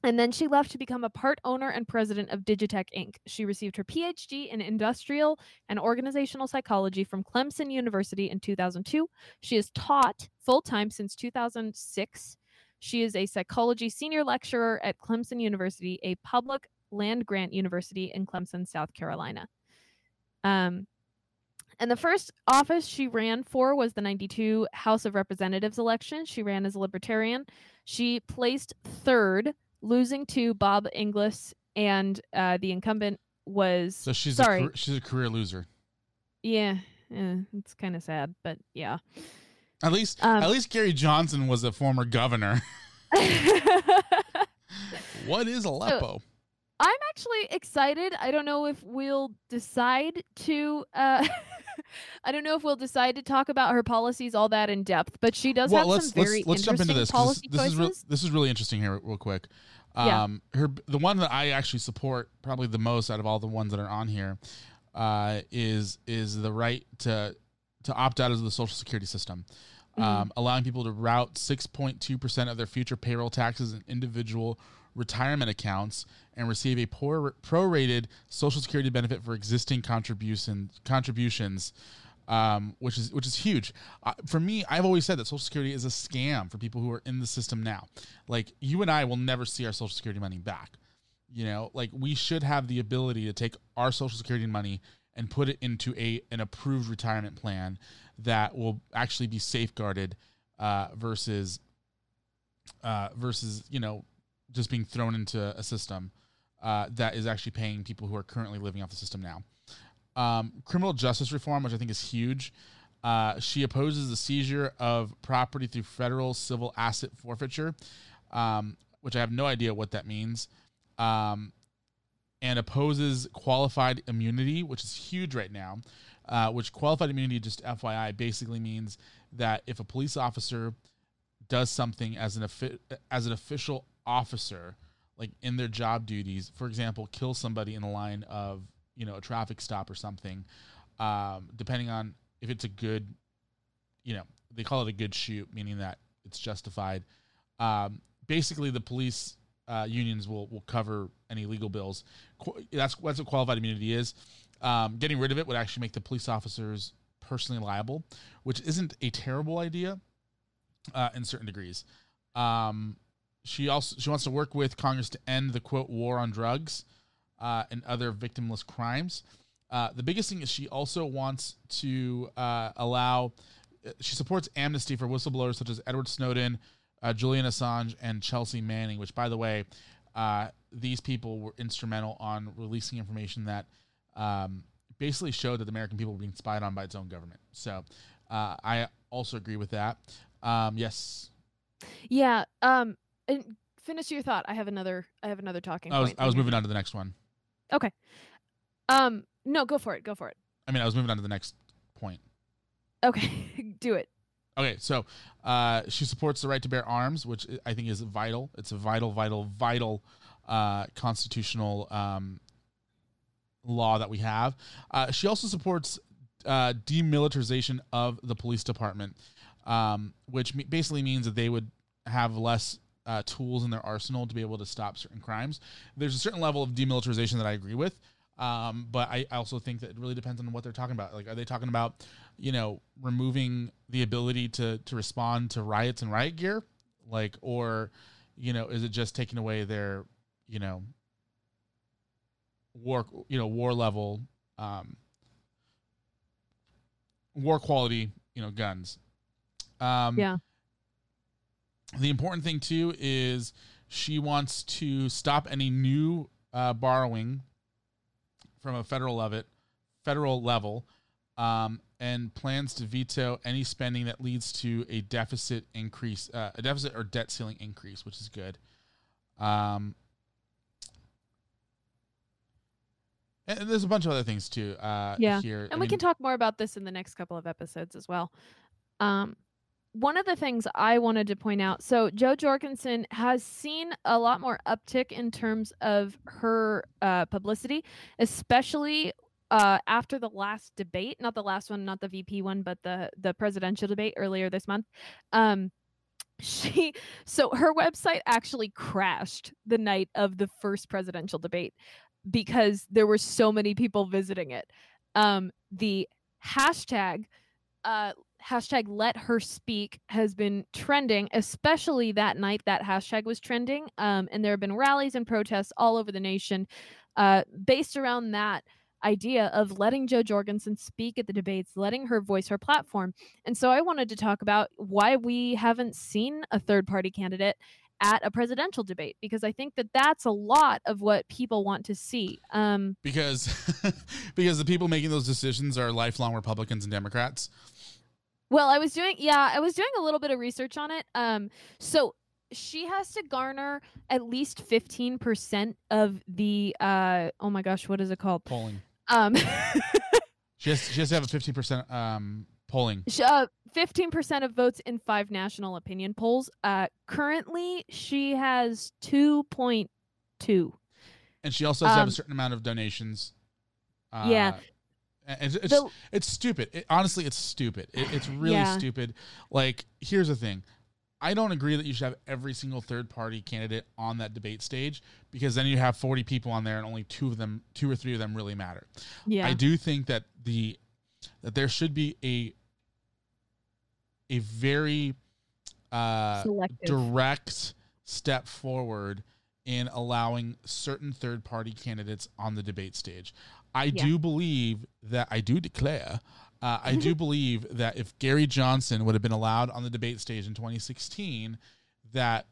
And then she left to become a part owner and president of Digitech Inc. She received her PhD in industrial and organizational psychology from Clemson University in 2002. She has taught full time since 2006 she is a psychology senior lecturer at Clemson University, a public land grant university in Clemson, South Carolina. Um, and the first office she ran for was the 92 House of Representatives election. She ran as a libertarian. She placed third, losing to Bob Inglis, and uh, the incumbent was So she's sorry. a she's a career loser. yeah, eh, it's kind of sad, but yeah. At least Um, at least Gary Johnson was a former governor. what is Aleppo? I'm actually excited. I don't know if we'll decide to. Uh, I don't know if we'll decide to talk about her policies all that in depth, but she does well, have let's some very let's let's jump into interesting this policy this, this is real, choices. this is really interesting here, real quick. Yeah. Um, her the one that I actually support probably the most out of all the ones that are on here uh, is is the right to to opt out of the Social Security system. Mm-hmm. Um, allowing people to route 6.2% of their future payroll taxes in individual retirement accounts and receive a prorated Social Security benefit for existing contribution, contributions, um, which is which is huge. Uh, for me, I've always said that Social Security is a scam for people who are in the system now. Like you and I will never see our Social Security money back. You know, like we should have the ability to take our Social Security money and put it into a an approved retirement plan that will actually be safeguarded uh, versus uh, versus you know just being thrown into a system uh, that is actually paying people who are currently living off the system now. Um, criminal justice reform, which I think is huge. Uh, she opposes the seizure of property through federal civil asset forfeiture, um, which I have no idea what that means, um, and opposes qualified immunity, which is huge right now. Uh, which qualified immunity, just FYI, basically means that if a police officer does something as an as an official officer, like in their job duties, for example, kill somebody in the line of you know a traffic stop or something, um, depending on if it's a good, you know, they call it a good shoot, meaning that it's justified. Um, basically, the police uh, unions will will cover any legal bills. Qu- That's that's what qualified immunity is. Um, getting rid of it would actually make the police officers personally liable, which isn't a terrible idea uh, in certain degrees. Um, she also she wants to work with Congress to end the quote war on drugs uh, and other victimless crimes. Uh, the biggest thing is she also wants to uh, allow. She supports amnesty for whistleblowers such as Edward Snowden, uh, Julian Assange, and Chelsea Manning. Which, by the way, uh, these people were instrumental on releasing information that um, basically showed that the American people were being spied on by its own government. So, uh, I also agree with that. Um, yes, Yeah. Um. And finish your thought. I have another. I have another talking I was. I was moving on to the next one. Okay. Um. No, go for it. Go for it. I mean, I was moving on to the next point. Okay. Do it. Okay, so uh, she supports the right to bear arms, which I think is vital. It's a vital, vital, vital uh, constitutional um, law that we have. Uh, she also supports uh, demilitarization of the police department, um, which basically means that they would have less uh, tools in their arsenal to be able to stop certain crimes. There's a certain level of demilitarization that I agree with. Um, but I also think that it really depends on what they're talking about. Like, are they talking about, you know, removing the ability to to respond to riots and riot gear, like, or, you know, is it just taking away their, you know, war, you know, war level, um, war quality, you know, guns. Um, Yeah. The important thing too is she wants to stop any new uh, borrowing from a federal level, federal level, um, and plans to veto any spending that leads to a deficit increase, uh, a deficit or debt ceiling increase, which is good. Um, and there's a bunch of other things too. Uh, Yeah. here, and I we mean, can talk more about this in the next couple of episodes as well. Um, one of the things I wanted to point out so, Jo Jorgensen has seen a lot more uptick in terms of her uh, publicity, especially uh, after the last debate, not the last one, not the VP one, but the, the presidential debate earlier this month. Um, she so her website actually crashed the night of the first presidential debate because there were so many people visiting it um the hashtag uh hashtag let her speak has been trending especially that night that hashtag was trending um and there have been rallies and protests all over the nation uh based around that idea of letting Jo Jorgensen speak at the debates, letting her voice her platform. And so I wanted to talk about why we haven't seen a third party candidate at a presidential debate because I think that that's a lot of what people want to see. Um because because the people making those decisions are lifelong Republicans and Democrats. Well, I was doing yeah, I was doing a little bit of research on it. Um so she has to garner at least 15% of the uh oh my gosh, what is it called? Polling. Um She has she has to have a fifteen percent um polling. sh- uh, 15% of votes in five national opinion polls. Uh currently she has 2.2. And she also has to have Um, a certain amount of donations. Uh, Yeah. It's it's, The- it's stupid. It, honestly, it's stupid. It, it's really Yeah. stupid. Like, here's the thing. I don't agree that you should have every single third party candidate on that debate stage because then you have 40 people on there and only two of them, two or three of them really matter. Yeah. I do think that the that there should be a a very uh, Selective. direct step forward in allowing certain third party candidates on the debate stage. I Yeah. do believe that I do declare. Uh, I do believe that if Gary Johnson would have been allowed on the debate stage in 2016, that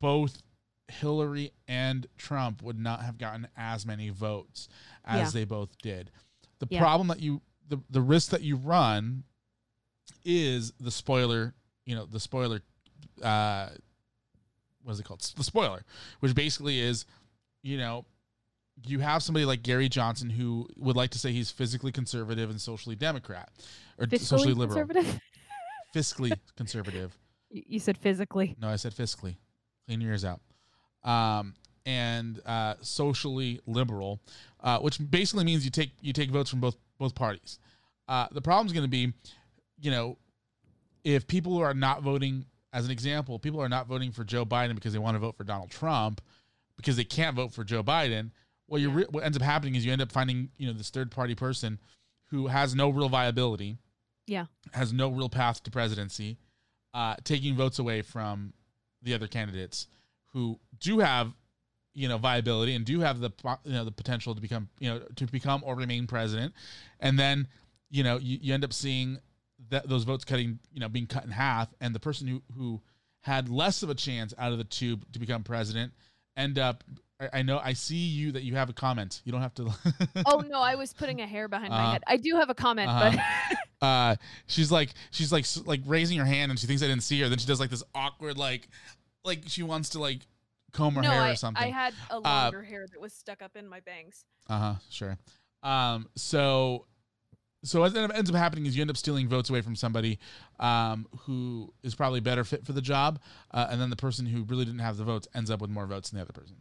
both Hillary and Trump would not have gotten as many votes as Yeah. they both did. The Yeah. problem that you the the risk that you run is the spoiler, you know, the spoiler uh what is it called? The spoiler, which basically is, you know, you have somebody like Gary Johnson who would like to say he's physically conservative and socially democrat or Fiscally socially liberal, conservative? fiscally conservative. You said physically. No, I said fiscally. Clean your ears out. Um, and uh, socially liberal, uh, which basically means you take you take votes from both both parties. Uh, the problem is going to be, you know, if people are not voting, as an example, people are not voting for Joe Biden because they want to vote for Donald Trump. because they can't vote for Joe Biden. Well, you Yeah. re- what ends up happening is you end up finding you know this third party person who has no real viability, Yeah. has no real path to presidency, uh, taking votes away from the other candidates who do have you know viability and do have the you know the potential to become you know to become or remain president, and then you know you, you end up seeing that those votes cutting you know being cut in half, and the person who who had less of a chance out of the two to become president end up. I, I know I see you that you have a comment. You don't have to. Oh no, I was putting a hair behind Uh-huh. my head. I do have a comment, Uh-huh. uh she's like she's like s- like raising her hand and she thinks i didn't see her then she does like this awkward like like she wants to like comb her no, hair I, or something I had a longer hair that was stuck up in my bangs. uh-huh sure um so so what ends up- ends up happening is you end up stealing votes away from somebody um who is probably better fit for the job uh, and then the person who really didn't have the votes ends up with more votes than the other person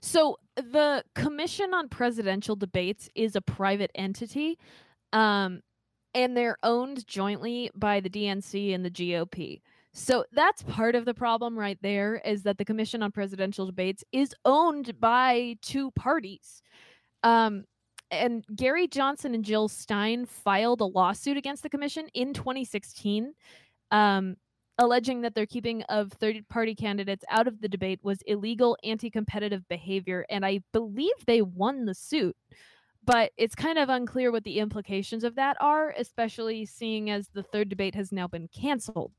So the Commission on Presidential Debates is a private entity, um, and they're owned jointly by the DNC and the GOP. So that's part of the problem right there is that the Commission on Presidential Debates is owned by two parties. Um, and Gary Johnson and Jill Stein filed a lawsuit against the commission in 2016, um, alleging that their keeping of third party candidates out of the debate was illegal anti competitive behavior. And I believe they won the suit. But it's kind of unclear what the implications of that are, especially seeing as the third debate has now been canceled.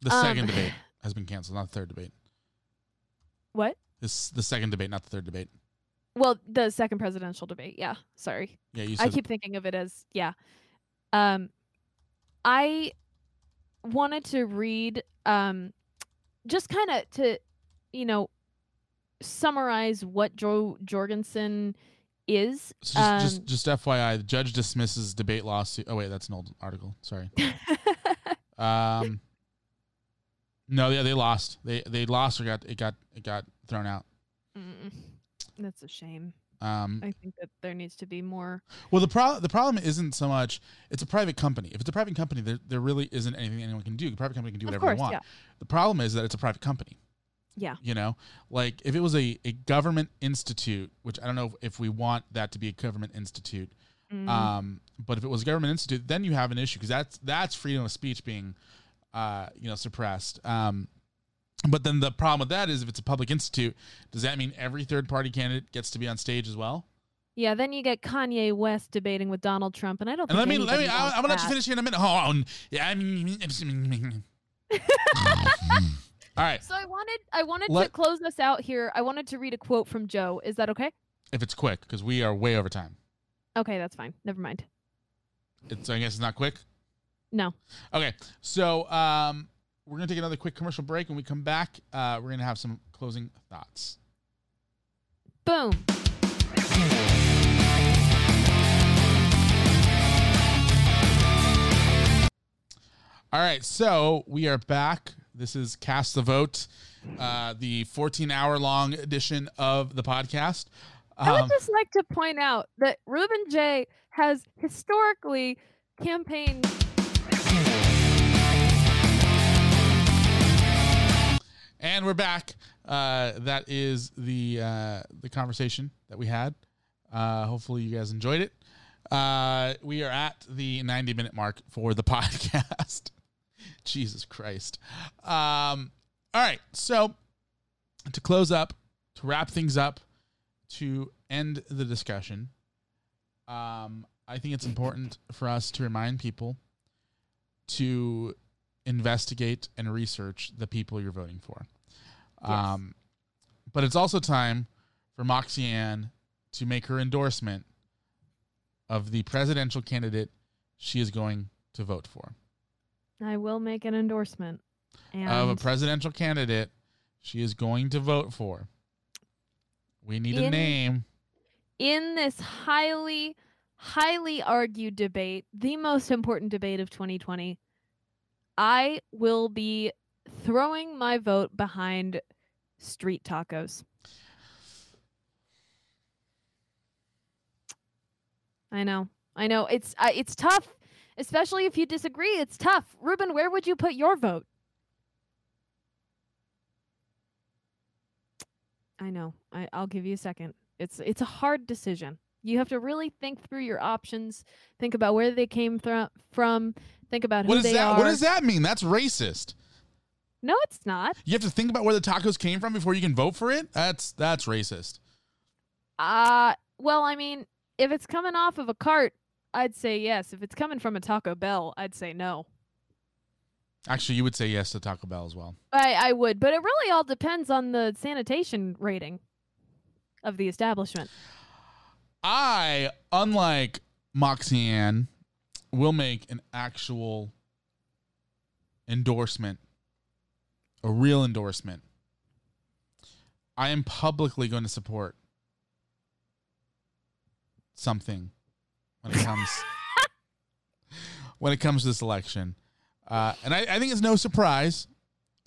the Um, second debate has been canceled not the third debate What? this the second debate not the third debate Well, the second presidential debate. Yeah. Sorry. yeah you I keep thinking of it as yeah. Um I wanted to read um just kind of to you know summarize what Jo Jorgensen is. Just, just Um, just FYI, the judge dismisses debate lawsuit. Oh wait, that's an old article. Sorry. Um, no, yeah, they lost. They they lost or got it got it got thrown out. Mm, That's a shame. Um, I think that there needs to be more. well, the problem the problem isn't so much it's a private company. If it's a private company, there there really isn't anything anyone can do. The private company can do whatever course, they want. yeah. The problem is that it's a private company. Yeah. You know, like if it was a, a government institute, which I don't know if, if we want that to be a government institute, Mm, Um, but if it was a government institute, then you have an issue because that's that's freedom of speech being, uh, you know, suppressed. Um, but then the problem with that is if it's a public institute, does that mean every third party candidate gets to be on stage as well? yeah, then you get Kanye West debating with Donald Trump, and I don't. And let me let me. I, wants I'm gonna let you finish here in a minute. Hold on. Yeah. I mean, all right. So I wanted I wanted to close this out here. I wanted to read a quote from Jo. Is that okay? If it's quick, because we are way over time. Okay, that's fine. Never mind. It's I guess it's not quick. No. Okay, so um, we're gonna take another quick commercial break. When we come back, uh, we're gonna have some closing thoughts. Boom. All right, so we are back. This is Cast the Vote, uh, the 14 hour long edition of the podcast. I would Um, just like to point out that Ruben J has historically campaigned and we're back. Uh, that is the uh, the conversation that we had. Uh, hopefully, you guys enjoyed it. Uh, we are at the 90 minute mark for the podcast. Jesus Christ. Um, all right. So, to close up, to wrap things up, to end the discussion, um, I think it's important for us to remind people to investigate and research the people you're voting for. Um, but it's also time for Moxie Ann to make her endorsement of the presidential candidate she is going to vote for. I will make an endorsement. And Of a presidential candidate she is going to vote for. We need a name. in this highly, highly argued debate, the most important debate of 2020, I will be throwing my vote behind street tacos. I know. I know. It's uh, it's tough, especially if you disagree. It's tough. Ruben, where would you put your vote? I know. I, I'll give you a second. It's it's a hard decision. You have to really think through your options. Think about where they came thro- from. Think about What who they that are. what does that mean? That's racist. No, it's not. You have to think about where the tacos came from before you can vote for it? That's that's racist. Uh well, I mean, if it's coming off of a cart, I'd say yes. If it's coming from a Taco Bell, I'd say no. Actually, you would say yes to Taco Bell as well. I I would, but it really all depends on the sanitation rating of the establishment. I, unlike Moxie Will make an actual endorsement, a real endorsement. I am publicly going to support something when it comes when it comes to this election, uh, and I, I think it's no surprise.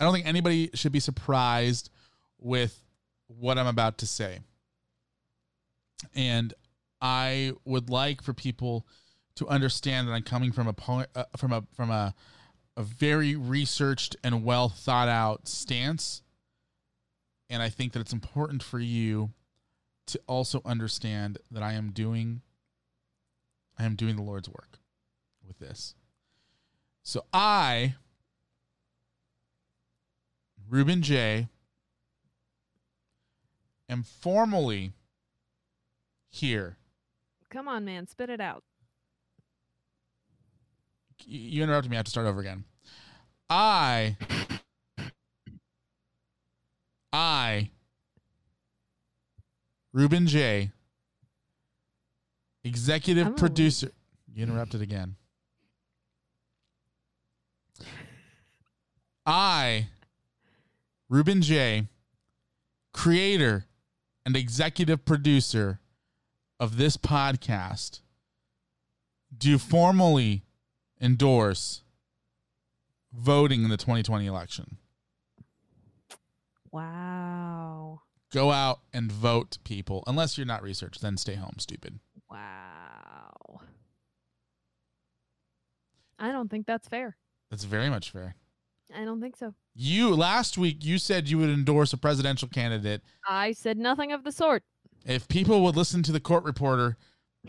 I don't think anybody should be surprised with what I'm about to say. And I would like for people to understand that I'm coming from a point, uh, from a from a a very researched and well thought out stance. And I think that it's important for you to also understand that I am doing I am doing the Lord's work with this. So I Ruben J am formally here. Come on, man, spit it out. You interrupted me. I have to start over again. I, I, Ruben J, executive producer. You interrupted again. I, Ruben J, creator and executive producer of this podcast, do formally endorse voting in the 2020 election. Wow. Go out and vote, people. Unless you're not research, then stay home, stupid. Wow. I don't think that's fair. That's very much fair. I don't think so. You last week you said you would endorse a presidential candidate I said nothing of the sort. if people would listen to the court reporter.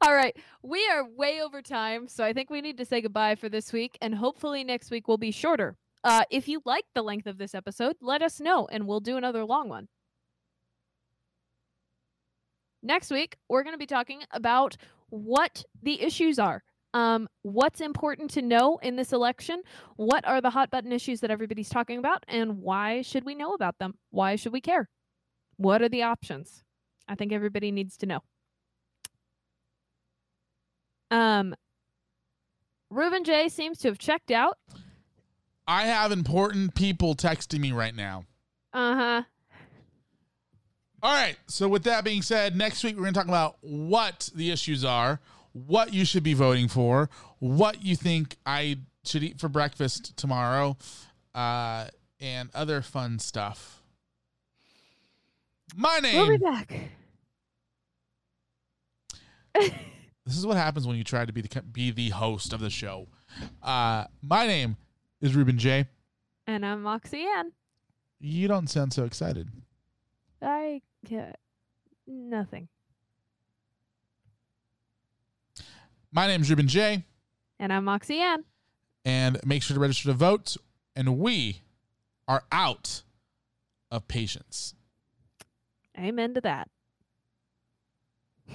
All right. We are way over time, so I think we need to say goodbye for this week, and hopefully next week will be shorter. Uh, if you like the length of this episode, let us know, and we'll do another long one. Next week, we're going to be talking about what the issues are. Um, what's important to know in this election? What are the hot button issues that everybody's talking about? And why should we know about them? Why should we care? What are the options? I think everybody needs to know. Um, Ruben J seems to have checked out. I have important people texting me right now. Uh huh. All right. So with that being said, next week we're going to talk about what the issues are, what you should be voting for, what you think I should eat for breakfast tomorrow, uh, and other fun stuff. My name. We'll be back. This is what happens when you try to be the be the host of the show. Uh, my name is Ruben J. and I'm Moxie Ann. You don't sound so excited. I ca- nothing. My name is Ruben J. And I'm Moxie Ann. and make sure to register to vote. And we are out of patience. Amen to that.